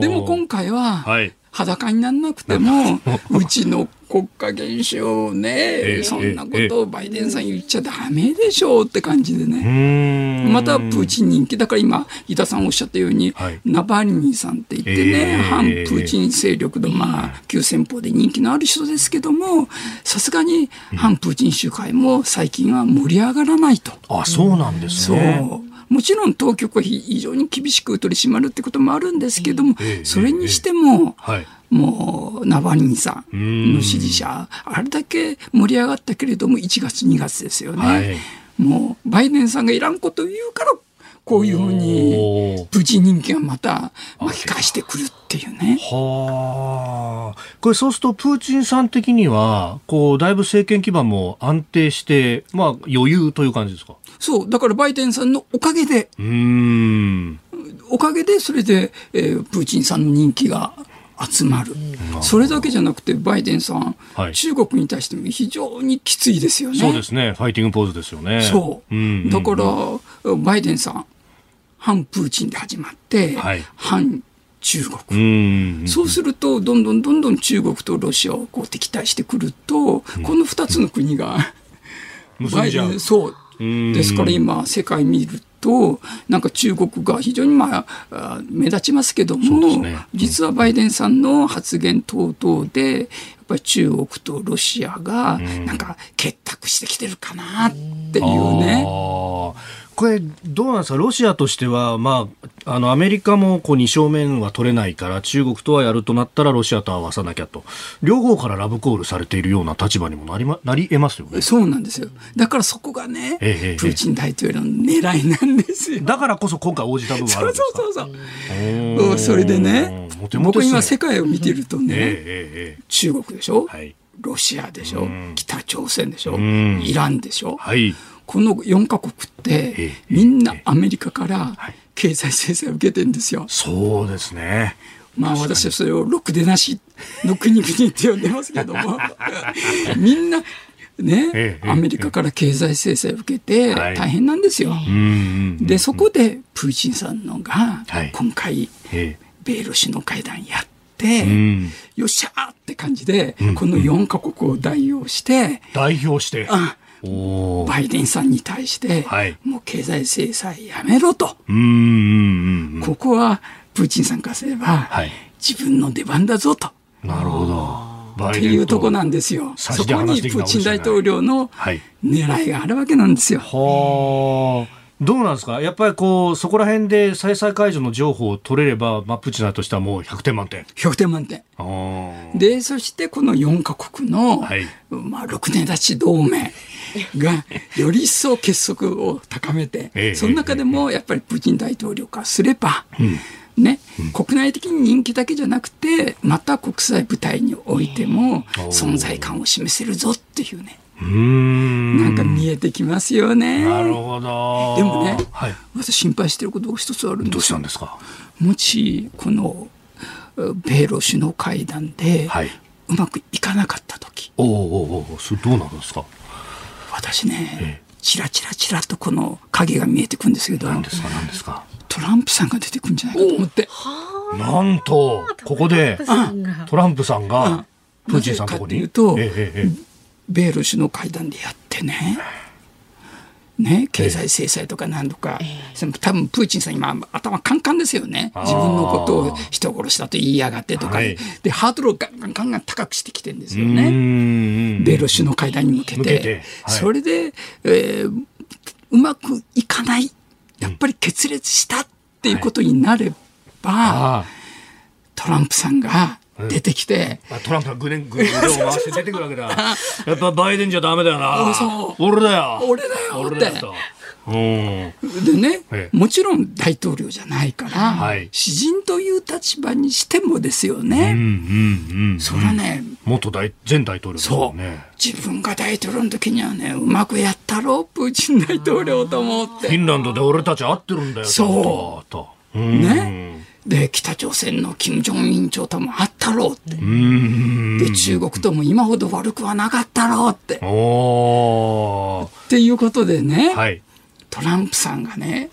でも今回は、はい。裸にならなくても、うちの国家元首をね、そんなことをバイデンさん言っちゃだめでしょうって感じでね。またプーチン人気、だから今、井田さんおっしゃったように、はい、ナバリニーさんって言ってね、反プーチン勢力の、まあ、急先鋒で人気のある人ですけども、さすがに反プーチン集会も最近は盛り上がらないと。あ、そうなんですね。そうもちろん当局は非常に厳しく取り締まるってこともあるんですけども、それにしても、もうナバリンさんの支持者、あれだけ盛り上がったけれども、1月、2月ですよね。もうバイデンさんがいらんこと言うからこういうふうにプーチン人気がまた巻き返してくるっていうね。はあ。これそうするとプーチンさん的にはこうだいぶ政権基盤も安定してまあ余裕という感じですか？そう、だからバイデンさんのおかげで、うん。おかげでそれで、えー、プーチンさんの人気が集まる、それだけじゃなくて、バイデンさん、はい、中国に対しても非常にきついですよね。そうですね、ファイティングポーズですよね。そう、うん。うんうん、だから、バイデンさん、反プーチンで始まって、はい、反中国。そうすると、どんどんどんどん中国とロシアをこう敵対してくると、この2つの国が、バイデン、そう。ですから今、世界見ると、なんか中国が非常にまあ、目立ちますけども、ね、実はバイデンさんの発言等々で、やっぱり中国とロシアが、なんか結託してきてるかなっていうね。これ、どうなんですか、ロシアとしては、まあ、あのアメリカもこう2正面は取れないから、中国とはやるとなったら、ロシアと合わさなきゃと、両方からラブコールされているような立場にもなり,、ま、なり得ますよね。そうなんですよ、だからそこがね、ええ、プーチン大統領の狙いなんですよ。だからこそ今回、応じた部分あるんですか？そうそうそうそれでね、僕、今、世界を見てるとね、え、中国でしょ、はい、ロシアでしょ、北朝鮮でしょ、イランでしょ？はいこの4か国ってみんなアメリカから経済制裁を受けてるんですよ。そうですね。まあ私はそれをろくでなしの国々って呼んでますけども。みんなね、アメリカから経済制裁を受けて大変なんですよ。でそこでプーチンさんのが今回米ロ首脳会談やって、よっしゃーって感じで、この4か国を代表して、代表して、バイデンさんに対して、はい、もう経済制裁やめろと。ここはプーチンさんからすれば、はい、自分の出番だぞと。なるほど。っていうとこなんですよ。そこにプーチン大統領の狙いがあるわけなんですよ。はあ。どうなんですか？やっぱりこう、そこら辺で制裁解除の情報を取れれば、まあ、プーチンとしてはもう100点満点。100点満点。で、そしてこの4か国の、はい、まあ、6年立ち同盟が、より一層結束を高めて、ええ、その中でもやっぱりプーチン大統領からすれば、ね、うん、国内的に人気だけじゃなくて、また国際舞台においても存在感を示せるぞっていうね。なんか見えてきますよね。なるほど。でもね、はい、私心配していることが一つあるんですどうしたんですか？もし、この、米ロ首脳会談で、うまくいかなかった時。おおおそれどうなるんですか？私ね、ちらちらちらとこの影が見えてくるんですけど。何ですか何ですか？トランプさんが出てくるんじゃないかと思って。なんと、ここで、トランプさんが、プーチンさんのところに。と米ロ首脳会談でやってね、ね、経済制裁とか何とか、えー、多分プーチンさん今頭カンカンですよね。自分のことを人殺したと言いやがってとか、はい、でハードルをガンガンガンガン高くしてきてるんですよね米ロ首脳会談に向けて、てはい、それで、えー、うまくいかないやっぱり決裂したっていうことになれば、はい、トランプさんが出てきて、うん、トランプがぐねんぐねん腕を回して出てくるわけだ。やっぱバイデンじゃダメだよな。俺だよ。俺だよ俺だよでね、もちろん大統領じゃないから、はい、詩人という立場にしてもですよね。うんうんうん、それはね、元大前大統領、ね、そう。自分が大統領の時にはね、うまくやったろ、プーチン大統領と思って。フィンランドで俺たち会ってるんだよ、そう。ね。で北朝鮮の金正恩委員長ともあったろうってで中国とも今ほど悪くはなかったろうってっていうことでね、はい、トランプさんがね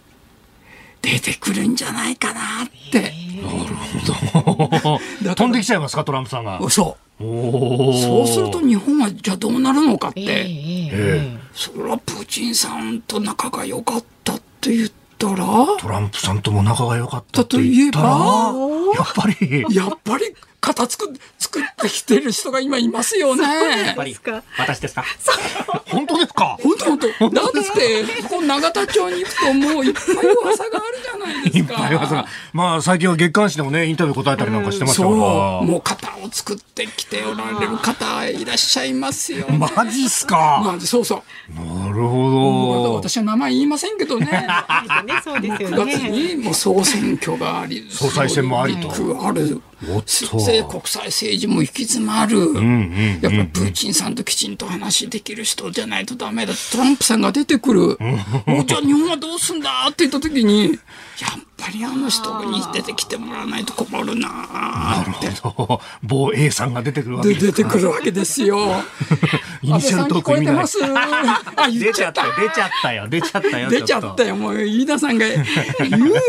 出てくるんじゃないかなって。なるほど。飛んできちゃいますかトランプさんが。そう。そうすると日本はじゃあどうなるのかって、えー、それはプーチンさんと仲が良かったって言ったら？トランプさんとも仲が良かったといえば？やっぱり。やっぱり型作作ってきてる人が今いますよね。やっぱり私ですか？本当ですか？本当本当。だってここ永田町に行くともういっぱい噂があるじゃないですか。いっぱい噂が。まあ最近は月刊誌でもねインタビュー答えたりなんかしてますから。そう。もう型を作ってきておられる方いらっしゃいますよ、マジっすか？マジそうそう。なるほど。私は名前言いませんけどね。ね そうですよね。9月にもう総選挙があり、総裁選もありと。ある。国際政治も行き詰まる、やっぱりプーチンさんときちんと話できる人じゃないとダメだ、トランプさんが出てくる、じゃあ日本はどうすんだって言った時に、やっぱりあの人に出てきてもらわないと困るななるほど。某 A さんが出てくるわけです出てくるわけですよ。イニシャルトーク意味ない。あ出ちゃった。出ちゃったよ。出ちゃったよ出ちゃったよもう飯田さんが。言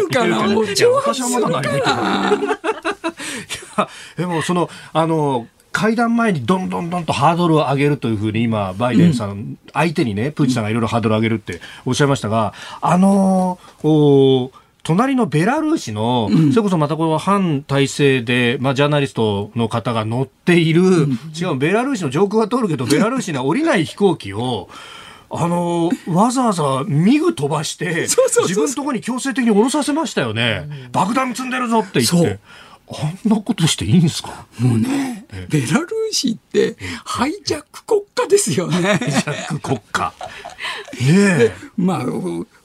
うからもう超発するからでもそのあの会談前にどんどんどんとハードルを上げるというふうに今、バイデンさん、うん、相手にね、プーチンさんがいろいろハードルを上げるっておっしゃいましたが、あのー、隣のベラルーシの、うん、それこそまたこの反体制で、まあ、ジャーナリストの方が乗っている、うん、違う、ベラルーシの上空は通るけど、ベラルーシには降りない飛行機を、あのわざわざミグ飛ばして、自分のところに強制的に降ろさせましたよね。爆弾積んでるぞって言って。あんなことしていいんですか？もうね、ベラルーシってハイジャック国家ですよね。ハイジャック国家。ねまあ、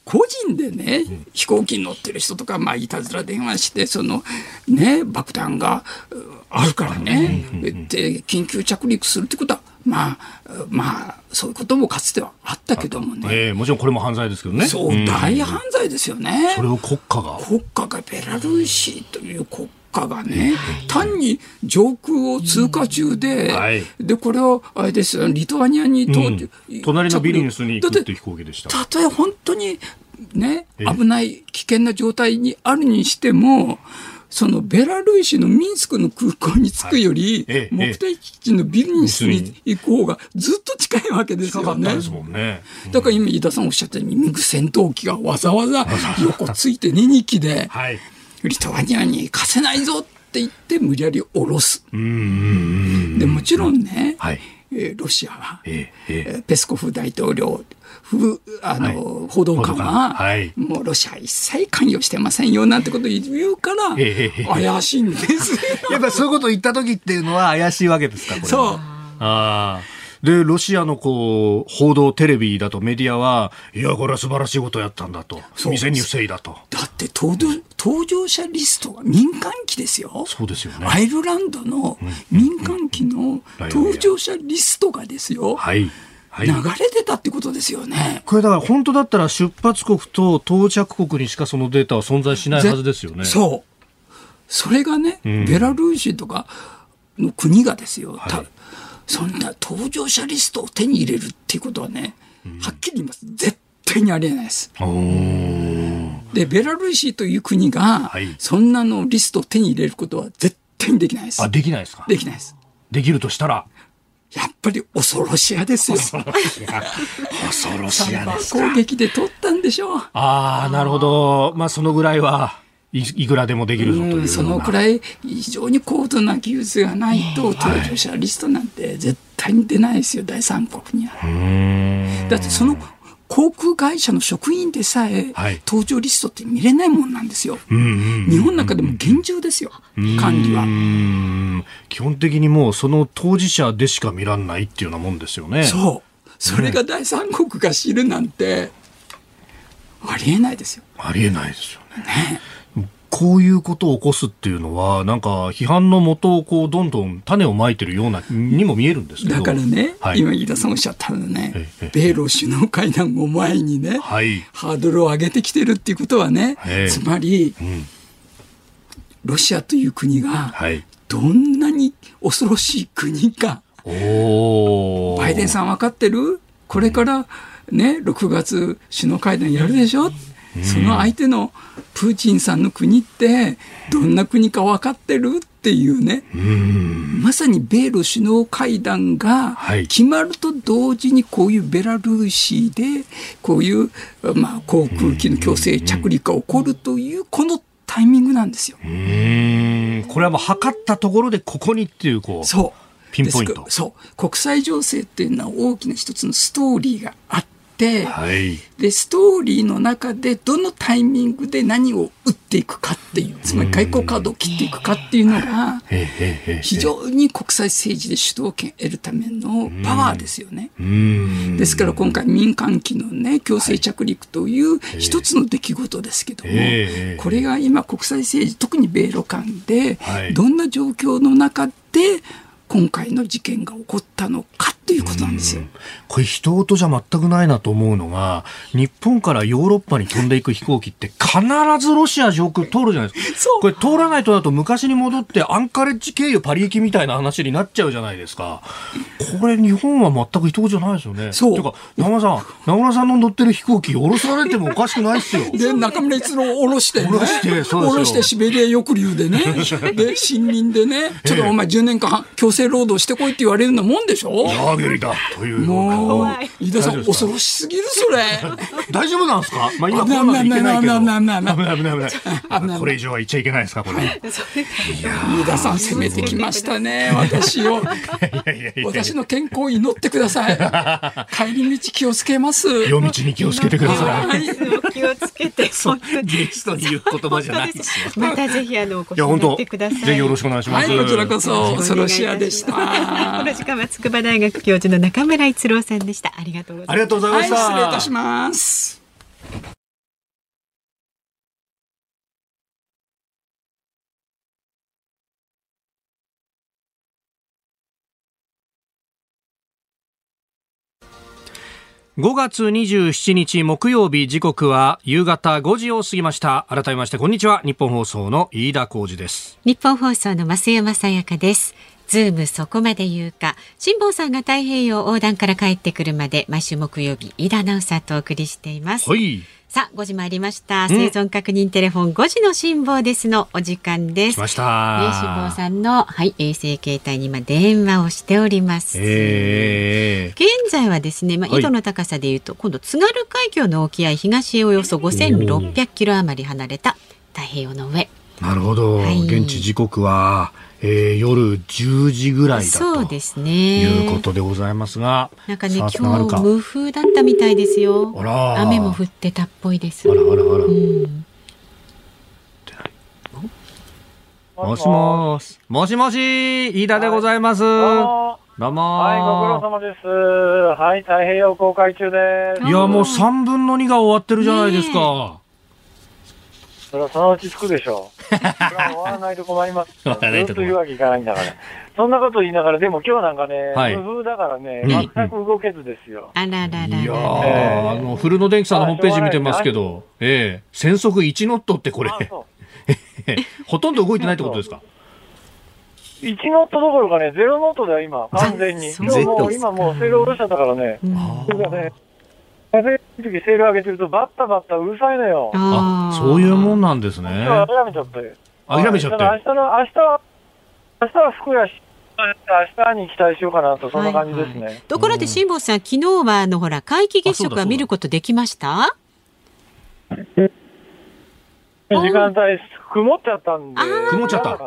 個人でね、飛行機に乗ってる人とか、まあ、いたずら電話して、その、ね、爆弾があるからね、で、緊急着陸するってことは、まあ、まあ、そういうこともかつてはあったけどもね。えー、もちろんこれも犯罪ですけどね。そう、大犯罪ですよね。それを国家が。国家がベラルーシという国家がね、単に上空を通過中で、はい、で、これを、あれですよ、リトアニアに、うん、隣のビリニュスに行くって飛行機でした。たとえ本当にね、危ない危険な状態にあるにしても、そのベラルーシのミンスクの空港に着くより、はい、目的地のビリニュスに行く方がずっと近いわけですよね。ね。だから今、飯田さんおっしゃったように、ミグ戦闘機がわざわざ横ついてね、2機で、はいリトアニアに貸せないぞって言って無理やり下ろす。でもちろんね、はい。えー、ロシアは、えー、ペスコフ大統領あの、はい、報道官は、はい、もうロシア一切関与してませんよなんてこと言うから、怪しいんです。やっぱそういうことを言った時っていうのは怪しいわけですかそう。ああ。で、ロシアのこう、報道テレビだとメディアは、いや、これは素晴らしいことをやったんだと。未然に防いだと。だって搭乗、搭乗者リストが民間機ですよ。そうですよね。アイルランドの民間機の搭乗者リストがですよ。はい。はい、流れてたってことですよね。これだから本当だったら出発国と到着国にしかそのデータは存在しないはずですよね。そう。それがね、うん、ベラルーシとかの国がですよ、はい、そんな搭乗者リストを手に入れるっていうことはね、はっきり言います。絶対にありえないです。で、ベラルーシという国が、そんなのリストを手に入れることは絶対にできないです。あ、できないですか？できないです。できるとしたら？やっぱり恐ろしやですよ。恐ろしや。恐ろしやです攻撃で取ったんでしょう。ああ、なるほど。まあ、そのぐらいは。いくらでもできるぞというそのくらい非常に高度な技術がないと搭乗者リストなんて絶対に出ないですよ第三国には。だってその航空会社の職員でさえ、搭乗リストって見れないもんなんですよ。日本なんかでも厳重ですよ、管理は。基本的にもうその当事者でしか見らんないっていうようなもんですよね。そう。それが第三国が知るなんて、ありえないですよ。ありえないですよね。ねこういうことを起こすっていうのは、なんか批判のもとをこうどんどん種をまいてるようなにも見えるんですけど。だからね、はい、今、飯田さんおっしゃったのね、米ロ首脳会談を前にね、はい、ハードルを上げてきてるっていうことはね、つまり、うん、ロシアという国が、どんなに恐ろしい国か、バイデンさん分かってる？これからね、6月首脳会談やるでしょ、その相手のプーチンさんの国ってどんな国か分かってるっていうね、まさに米ロ首脳会談が決まると同時にこういうベラルーシでこういう、まあ、航空機の強制着陸が起こるというこのタイミングなんですよ。これはもう測ったところでここにっていうこうそう。ピンポイント。そう。国際情勢っていうのは大きな一つのストーリーがあって、はい、でストーリーの中でどのタイミングで何を打っていくかっていうつまり外交カードを切っていくかっていうのが非常に国際政治で主導権を得るためのパワーですよね。ですから今回民間機のね強制着陸という一つの出来事ですけどもこれが今国際政治特に米ロ間でどんな状況の中で今回の事件が起こったのかっていうことなんですよ。これ人事じゃ全くないなと思うのが、日本からヨーロッパに飛んでいく飛行機って必ずロシア上空通るじゃないですか。これ通らないとだと昔に戻ってアンカレッジ経由パリ行きみたいな話になっちゃうじゃないですか。これ日本は全く人事じゃないですよね。そう。てか、中村さん、中村さんの乗ってる飛行機降ろされてもおかしくないっすよ。で、中村一郎降ろして、ね、降ろして、そう降ろしてシベリア抑留でね、で、森林でね、ちょっとお前10年間強制労働してこいって言われるようなもんでしょ？ラーゲリだというもう、飯田さん恐ろしすぎるそれ。大丈夫なんですか？まあ今コロナでいけないけど。危ない危ない危ない危ない危ない危ない。これ以上は言っちゃいけないですかこれ？飯田さん攻めてきましたね私を。私の健康を祈ってください。帰り道気をつけます。夜道に気をつけてください。気をつけて。ゲストに言う言葉じゃないですよ。またぜひあのお越しください。ぜひよろしくお願いします。こちらこそ恐ろしやでした。この時間は筑波大学教授の中村一郎さんでした。ありがとうございます。ありがとうございました。失礼いたします。5月27日木曜日時刻は夕方5時を過ぎました改めましてこんにちは日本放送の飯田浩二です日本放送の増山さやかですズームそこまで言うか辛坊さんが太平洋横断から帰ってくるまで毎週木曜日飯田アナウンサーとお送りしていますはいさあ、5時参りました。生存確認テレフォン5時の辛抱ですのお時間です。来ました。ね、辛抱さんの、はい、衛星携帯に今電話をしております。えー、現在はですね、まあ、緯度の高さでいうと、はい、今度津軽海峡の沖合東へおよそ5600キロ余り離れた太平洋の上。なるほど、はい、現地時刻はえー、夜10時ぐらいだそうですね。いうことでございますがなんかね今日無風だったみたいですよ。あら。雨も降ってたっぽいです。あらあらあら、うん、もしもしもしもし飯田でございます、はい、どうもはい、ご苦労様です。はい、太平洋公開中です。いや、もう3分の2が終わってるじゃないですか。それはそのうちつくでしょう。それは終わらないと困ります。ずっと言うわけいかないんだから。そんなこと言いながら、でも今日なんかね、はい、無風だからね、全く動けずですよ。あらららいやえー、あの、古野電機さんのホームページ見てますけど、ええ。ー、戦速1ノットってこれ、ほとんど動いてないってことですか？1ノットどころかね、0ノットだよ、今、完全に。今もう、今もう、セール下ろしちゃったからね。うん、ね風の時セール上げてると、バッタバッタうるさいのよ。あそういうもんなんですね。諦めちゃって。諦めちゃって。明日の、明日は、明日は福屋し、明日に期待しようかなと、そんな感じですね。はいはい、ところで、辛坊さん、昨日は、あの、ほら、皆既月食は見ることできました？時間帯曇っちゃったんで。曇っちゃった。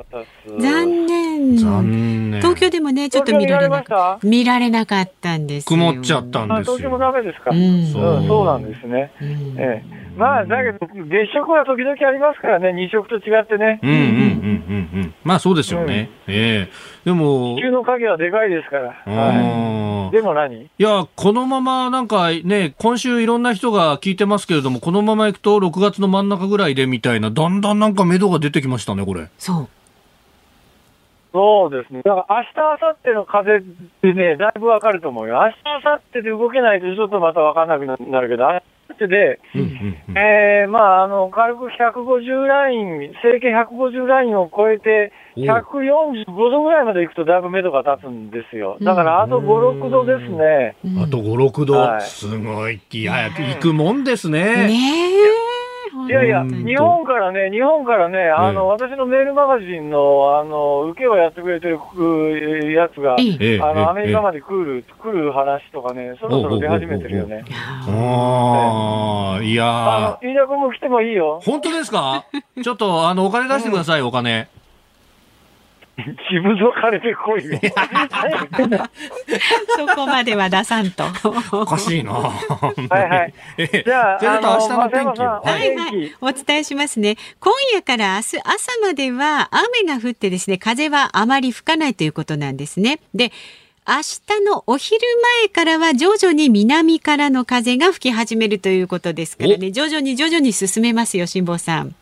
残念。残念。東京でもね、ちょっと見られなかった。見られなかったんです曇っちゃったんです東京もダメですか。うん、そうなんですね。ええ。まあ、だけど、月食は時々ありますからね、二食と違ってね。うんうんうんうんうん。まあ、そうですよね。うん、ええでも。地球の影はでかいですから。はい、でも何？いや、このままなんかね、今週いろんな人が聞いてますけれども、このままいくと6月の真ん中ぐらいでみたいな、だんだんなんか目処が出てきましたね、これ。そう。そうですね。だから明日、明後日の風ってね、だいぶわかると思うよ。明日、明後日で動けないとちょっとまたわかんなくなるけど、明日で、えー、まあ、あの、軽く150ライン、整形150ラインを超えて、145度ぐらいまで行くとだいぶ目処が立つんですよ。だからあと5、6度ですね。あと5、6度。はい、すごい。いや、行くもんですね。ねいやいや、日本からね、日本からね、あの、私のメールマガジンの、あの、受けをやってくれてるやつが、あの、アメリカまで来る、来る話とかね、そろそろ出始めてるよね。ああ、いや飯田君も来てもいいよ。本当ですか？ちょっと、あの、お金出してください、お金。自分の金で来いよ。そこまでは出さんと。おかしいな。はいはい。じゃあ、じゃあ明日の天気は、はいはい。お伝えしますね。今夜から明日朝までは雨が降ってですね、風はあまり吹かないということなんですね。で、明日のお昼前からは徐々に南からの風が吹き始めるということですからね、徐々に徐々に進めますよ、辛坊さん。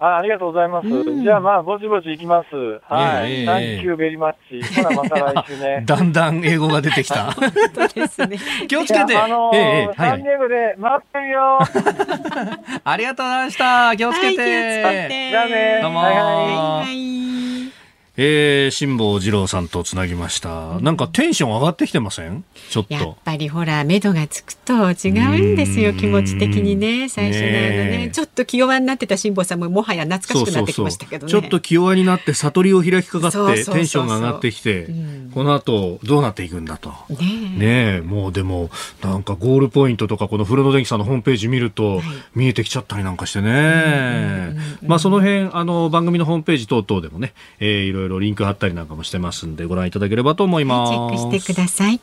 あありがとうございます。うん、じゃあまあ、ぼちぼち行きます。はい。サンキューベリマッチ。ほら、また来週ね。だんだん英語が出てきた。本当ですね。気をつけて。あのー、ええ、サンディエゴで待ってるよ。ありがとうございました。気をつけて。はい、気をつけて。じゃあね。どうも。はいはい。えー、辛坊治郎さんとつなぎました。なんかテンション上がってきてません？ちょっと。やっぱりほら、目処がつくと違うんですよ、気持ち的にね。最初のあのね、ちょっと気弱になってた辛坊さんももはや懐かしくなってきましたけどね。そうそうそうちょっと気弱になって悟りを開きかかってテンションが上がってきて、この後どうなっていくんだと。ねえ、もうでも、なんかゴールポイントとかこの古野電機さんのホームページ見ると、見えてきちゃったりなんかしてね。まあその辺、あの、番組のホームページ等々でもね、えー、いろいろろリンク貼ったりなんかもしてますんでご覧いただければと思います。チェックしてください。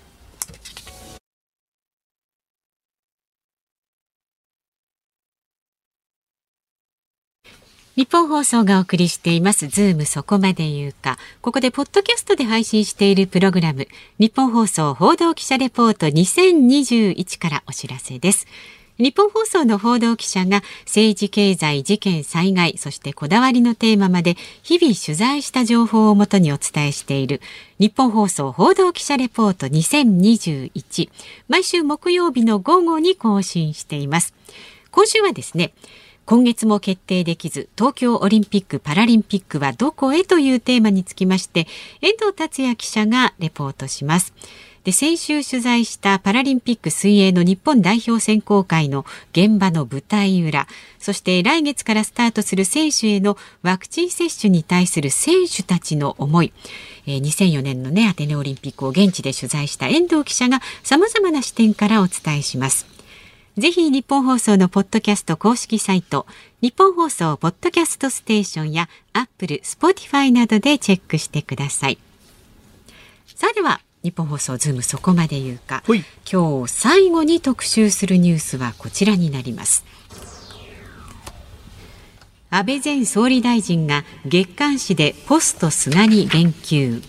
ニッポン放送がお送りしています。ズームそこまで言うか。ここでポッドキャストで配信しているプログラム、ニッポン放送報道記者レポート2021からお知らせです。日本放送の報道記者が政治経済事件災害そしてこだわりのテーマまで日々取材した情報をもとにお伝えしている日本放送報道記者レポート2021毎週木曜日の午後に更新しています。今週はですね今月も決定できず東京オリンピック・パラリンピックはどこへというテーマにつきまして遠藤達也記者がレポートします。で先週取材したパラリンピック水泳の日本代表選考会の現場の舞台裏そして来月からスタートする選手へのワクチン接種に対する選手たちの思いえ2004年のねアテネオリンピックを現地で取材した遠藤記者がさまざまな視点からお伝えします。ぜひ日本放送のポッドキャスト公式サイト日本放送ポッドキャストステーションやアップル、スポティファイなどでチェックしてください。さあでは日本放送ズームそこまで言うか。今日最後に特集するニュースはこちらになります。安倍前総理大臣が月刊誌でポスト菅に言及。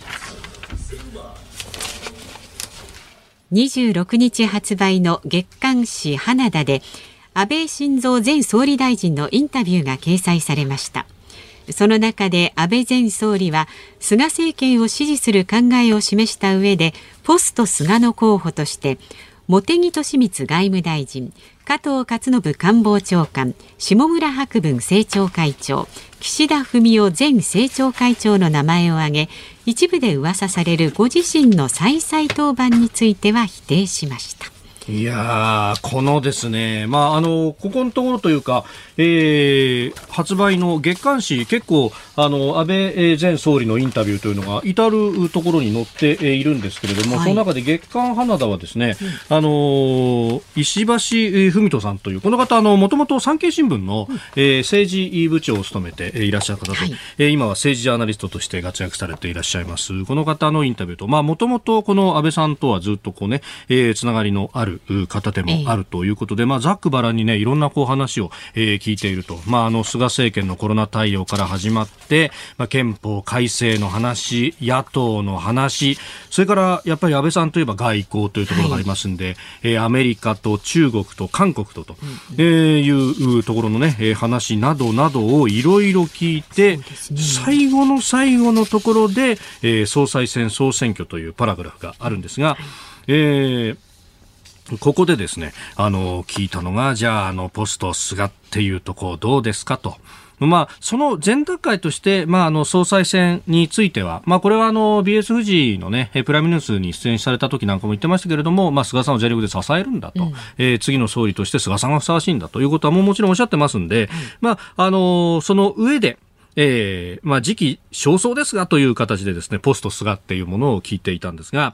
26日発売の月刊誌花田で安倍晋三前総理大臣のインタビューが掲載されましたその中で安倍前総理は菅政権を支持する考えを示した上でポスト菅の候補として茂木敏光外務大臣加藤勝信官房長官下村博文政調会長岸田文雄前政調会長の名前を挙げ一部で噂されるご自身の再々登板については否定しました。いやこのですね、まあ、あの、ここのところというか、えー、発売の月刊誌、結構、あの、安倍前総理のインタビューというのが至るところに載っているんですけれども、はい、その中で月刊花田はですね、うん、あの、石橋文人さんという、この方、あの、もともと産経新聞の、うん、えー、政治部長を務めていらっしゃる方で、はい、えー、今は政治ジャーナリストとして活躍されていらっしゃいます。この方のインタビューと、まあ、もともとこの安倍さんとはずっとこうね、えー、つながりのある方でもあるということで、まあ、ざっくばらんにね、いろんなこう話を、えー、聞いていると。まあ、あの、菅政権のコロナ対応から始まって、まあ、憲法改正の話、野党の話、それからやっぱり安倍さんといえば外交というところがありますんで、はい、えー、アメリカと中国と韓国とと、うん、えー、いうところのね、えー、話などなどをいろいろ聞いて、ね、最後の最後のところで、えー、総裁選総選挙というパラグラフがあるんですが、はい、えーここでですね、あの、聞いたのが、じゃあ、あの、ポスト菅っていうとこどうですか？と。まあ、その全奪会として、まあ、あの、総裁選については、まあ、これはあの、BS 富士のね、プライムニュースに出演された時なんかも言ってましたけれども、まあ、菅さんを全力で支えるんだと、うん、えー、次の総理として菅さんがふさわしいんだと。いうことはもうもちろんおっしゃってますんで、うん、まあ、あの、その上で、えー、まあ、時期尚早ですがという形でですね、ポスト菅っていうものを聞いていたんですが、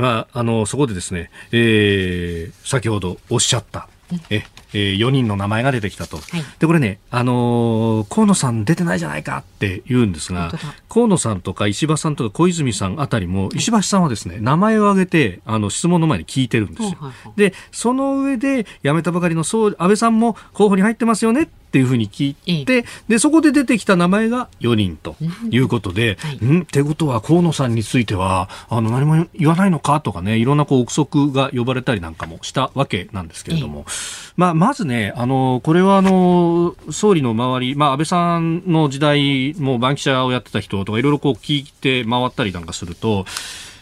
まあ、あの、そこでですね、えー、先ほどおっしゃった、え、えー、4人の名前が出てきたと。はい、で、これね、あのー、河野さん出てないじゃないかって言うんですが、河野さんとか石破さんとか小泉さんあたりも、石橋さんはですね、名前を挙げて、あの、質問の前に聞いてるんですよ。で、その上で、辞めたばかりの総安倍さんも候補に入ってますよねっていうふうに聞いて、で、そこで出てきた名前が4人ということで、はい、んってことは河野さんについては、あの、何も言わないのかとかね、いろんなこう憶測が呼ばれたりなんかもしたわけなんですけれども、まあ、まずね、あの、これはあの、総理の周り、まあ、安倍さんの時代、もう番記者をやってた人とか、いろいろこう聞いて回ったりなんかすると、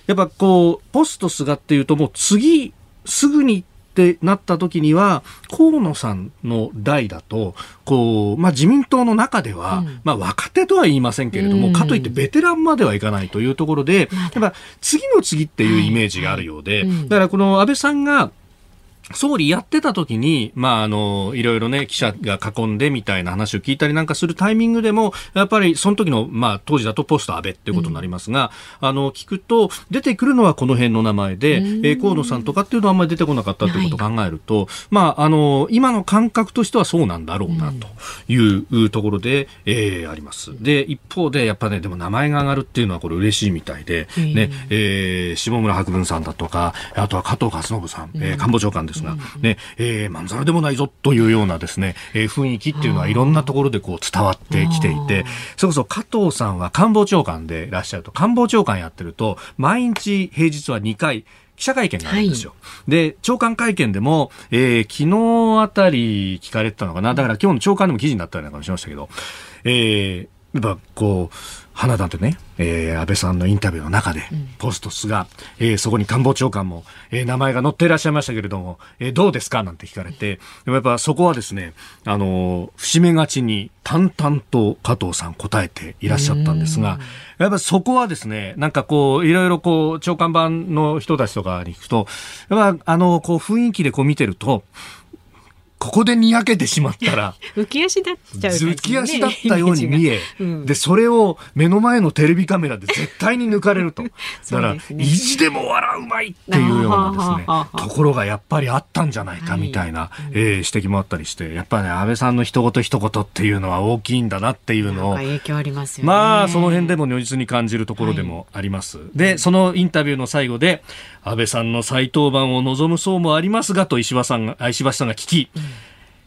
やっぱこう、ポスト菅っていうともう次、すぐにってなった時には、河野さんの代だと、こう、まあ、自民党の中では、うん、まあ、若手とは言いませんけれども、うん、かといってベテランまではいかないというところで、やっぱ次の次っていうイメージがあるようで、だからこの安倍さんが、総理やってた時に、まあ、あの、いろいろね、記者が囲んでみたいな話を聞いたりなんかするタイミングでも、やっぱりその時の、まあ、当時だとポスト安倍っていうことになりますが、うん、あの、聞くと、出てくるのはこの辺の名前で、えー、河野さんとかっていうのはあんまり出てこなかったということを考えると、はい、まあ、あの、今の感覚としてはそうなんだろうな、というところで、えー、あります。で、一方で、やっぱね、でも名前が上がるっていうのはこれ嬉しいみたいで、ね、えー、下村博文さんだとか、あとは加藤勝信さん、えー、官房長官ですが、ね、えー、まんざらでもないぞというようなですね、えー、雰囲気っていうのはいろんなところでこう伝わってきていて、それこそ加藤さんは官房長官でいらっしゃると、官房長官やってると、毎日平日は2回、記者会見があるんですよ。はい、で、長官会見でも、えー、昨日あたり聞かれてたのかな。だから今日の長官でも記事になったような感じしましたけど、えー、やっぱこう、花田でね、えー、安倍さんのインタビューの中で、ポストスが、えー、そこに官房長官も、えー、名前が載っていらっしゃいましたけれども、えー、どうですか？なんて聞かれて、でもやっぱそこはですね、あの節目がちに淡々と加藤さん答えていらっしゃったんですが、やっぱそこはですね、なんかこう、いろいろこう、長官版の人たちとかに行くと、やっぱあの、こう、雰囲気でこう見てると、ここでにやけてしまったら、浮き足だっちゃう、ね、浮き足だったように見え、うん、で、それを目の前のテレビカメラで絶対に抜かれると。だから、ね、意地でも笑うまいっていうようなですね、ところがやっぱりあったんじゃないかみたいな、はい、えー、指摘もあったりして、やっぱね、安倍さんの一言一言っていうのは大きいんだなっていうのを、影響ありますよね。まあ、その辺でも如実に感じるところでもあります。はい、で、そのインタビューの最後で、安倍さんの再登板を望む層もありますがと石破さんが、石橋さんが聞き、うん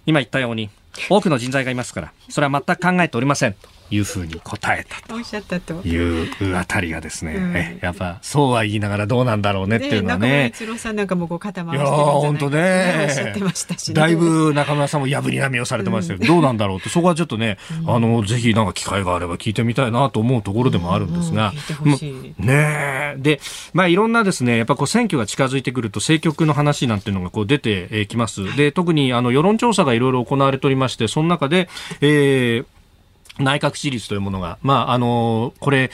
今言ったように多くの人材がいますからそれは全く考えておりません。いうふうに答えたと。いうあたりがですね、うん、えやっぱそうは言いながらどうなんだろうねっていうのはね。ねさんなんかもこう肩回してるんじゃない本当ね、ね、だいぶ中村さんも破り並みをされてましたけど、うん、どうなんだろうって。そこはちょっとね、うん、あのぜひなんか機会があれば聞いてみたいなと思うところでもあるんですが、ねでまあいろんなですねやっぱこう選挙が近づいてくると政局の話なんていうのがこう出てきます。で特にあの世論調査がいろいろ行われておりまましてその中で、えー内閣支持率というものが、まあ、あの、これ、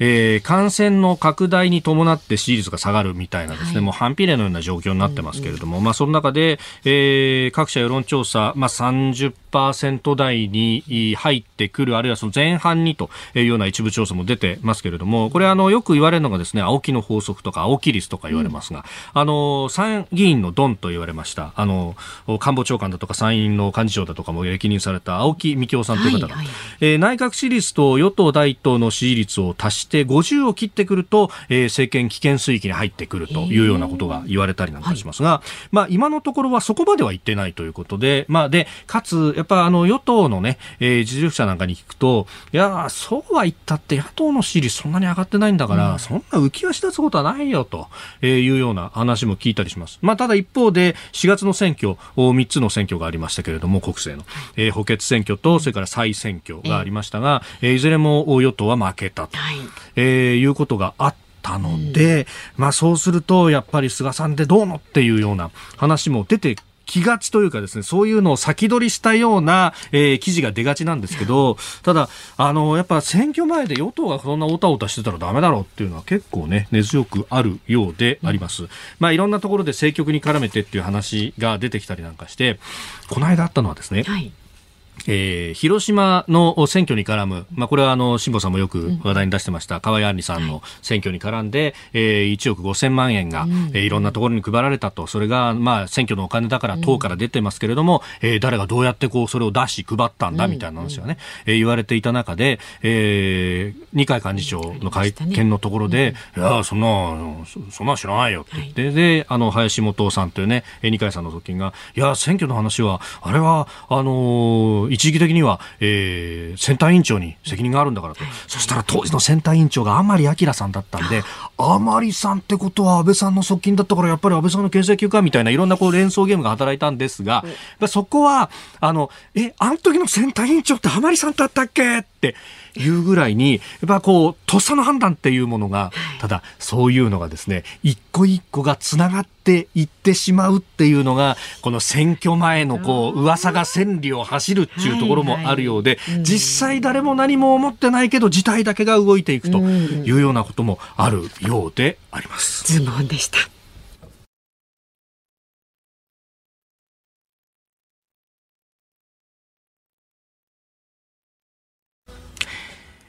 えー、感染の拡大に伴って支持率が下がるみたいなですね、はい、もう反比例のような状況になってますけれども、うん。うん、まあ、その中で、えー、各社世論調査、まあ、30%台に入ってくる、あるいはその前半にというような一部調査も出てますけれども、これあの、よく言われるのがですね、青木の法則とか青木率とか言われますが、うん、あの、参議院のドンと言われました、あの、官房長官だとか参院の幹事長だとかも歴任された青木幹雄さんという方が、はいはい、えー、内閣支持率と与党第一党の支持率を足してして50を切ってくると、えー、政権危険水域に入ってくるというようなことが言われたりなんかしますが、はい、まあ今のところはそこまでは言ってないということで、まあで、かつ、やっぱあの与党のね、えー、実力者なんかに聞くと、いや、そうは言ったって野党の支持率そんなに上がってないんだから、うん、そんな浮き足立つことはないよというような話も聞いたりします。まあただ一方で4月の選挙、3つの選挙がありましたけれども、国政の、えー、補欠選挙と、それから再選挙がありましたが、えー、いずれも与党は負けたと。はいえー、いうことがあったので、まあそうすると、やっぱり菅さんでどうのっていうような話も出てきがちというかですね、そういうのを先取りしたような、えー、記事が出がちなんですけど、ただ、あの、やっぱ選挙前で与党がそんなおたおたしてたらダメだろうっていうのは結構ね、根強くあるようであります。まあいろんなところで政局に絡めてっていう話が出てきたりなんかして、この間あったのはですね、はいえー、広島の選挙に絡む、まあ、これはあの辛坊さんもよく話題に出してました、うん、河合案里さんの選挙に絡んで、えー、1億5000万円が、うん、えー、いろんなところに配られたと、それが、まあ、選挙のお金だから党から出てますけれども、うん、えー、誰がどうやってこうそれを出し、配ったんだみたいな話がね、うん、えー、言われていた中で、えー、二階幹事長の会見のところで、いや、そんな、そんな知らないよって言って、はい、で、あの林元さんというね、二階さんの側近が、いや、選挙の話は、あれは、あの一時的には、えー、選対委員長に責任があるんだからと、そしたら当時の選対委員長が甘利明さんだったんで、甘利さんってことは安倍さんの側近だったから、やっぱり安倍さんの憲政級かみたいないろんなこう連想ゲームが働いたんですが、そこは、あの、え、あの時の選対委員長って甘利さんだったっけ？って、いうぐらいに、やっぱこう、とっさの判断っていうものが、ただ、そういうのがですね、一個一個がつながっていってしまうっていうのが、この選挙前のこう、噂が千里を走るっていうところもあるようで、実際誰も何も思ってないけど、事態だけが動いていくというようなこともあるようであります。ズボンでした。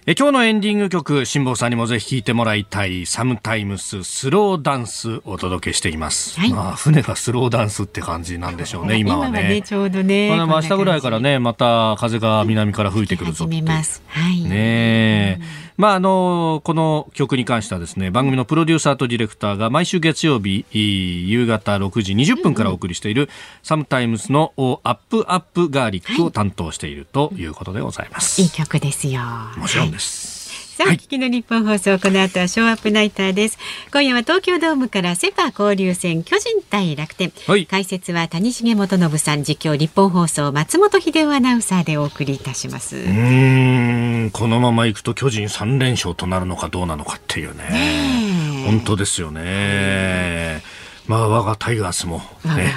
え今日のエンディング曲辛坊さんにもぜひ聴いてもらいたいサムタイムススローダンスお届けしています、はい、まあ船がスローダンスって感じなんでしょうね今はね、ね、ちょうどね、まあ、明日ぐらいからねまた風が南から吹いてくるぞって。はい。ねまああのこの曲に関してはですね番組のプロデューサーとディレクターが毎週月曜日夕方6時20分からお送りしている、サムタイムスのアップアップガーリックを担当しているということでございます、いい曲ですよ。もちろんです。さあ、はい、聞きの日本放送、この後はショーアップナイターです。今夜は東京ドームからセパ交流戦巨人対楽天。はい、解説は谷重元信さん、実況日本放送松本秀夫アナウンサーでお送りいたします。うん、このままいくと巨人3連勝となるのかどうなのかっていうね。ね本当ですよね。まあ、我がタイガースもね、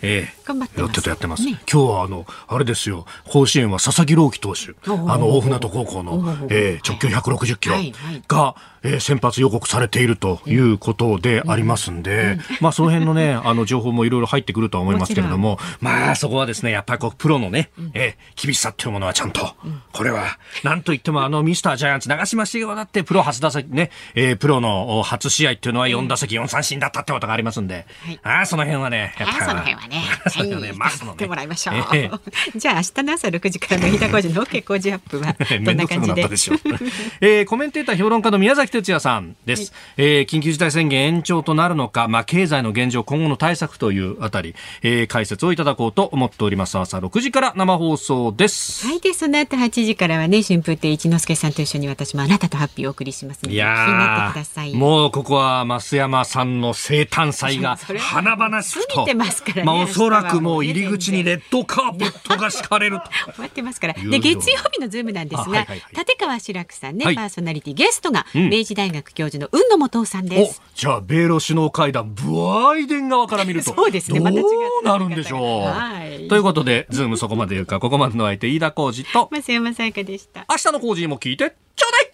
ええ、頑張ってやってとやってます。ね、今日はあのあれですよ、甲子園は佐々木朗希投手、あの大船渡高校の、えー、直球160キロが、えー、先発予告されているということでありますんで、まあその辺のね あの情報もいろいろ入ってくるとは思いますけれども、まあそこはですねやっぱりこうプロのね、えー、厳しさっていうものはちゃんと、これはなんといってもあのミスタージャイアンツ長嶋茂雄だってプロ初打席ね、えー、プロの初試合っていうのは4打席4三振だったってことがありますんで、ああその辺はねやっぱり。ね。はい、ね、ますのね。もらいましょう。えー、じゃあ明日の朝6時からの飯田浩司の OK 工事アップはどんな感じで？で えー、コメンテーター評論家の宮崎哲也さんです、はい、えー、緊急事態宣言延長となるのか、まあ経済の現状、今後の対策というあたり、えー、解説をいただこうと思っております。朝6時から生放送です。はい、でその後8時からはね春風亭一之輔さんと一緒に私もあなたとハッピーをお送りしますので、いやもうここは増山さんの生誕祭が華々しくと。てますからね。まあおそらくもう入り口にレッドカーペットが敷かれると。終わってますから。で、月曜日のズームなんですが、はいはいはい、立川志らくさんね、はい、パーソナリティゲストが、明治大学教授の海野素央さんです。じゃあ、米ロ首脳会談、バイデン側から見ると。そうですね、また違うなるんでしょう。はい。ということで、ズームそこまで言うか、ここまでの相手、飯田浩司と、増山さやかでした。明日の浩二も聞いて、ちょうだい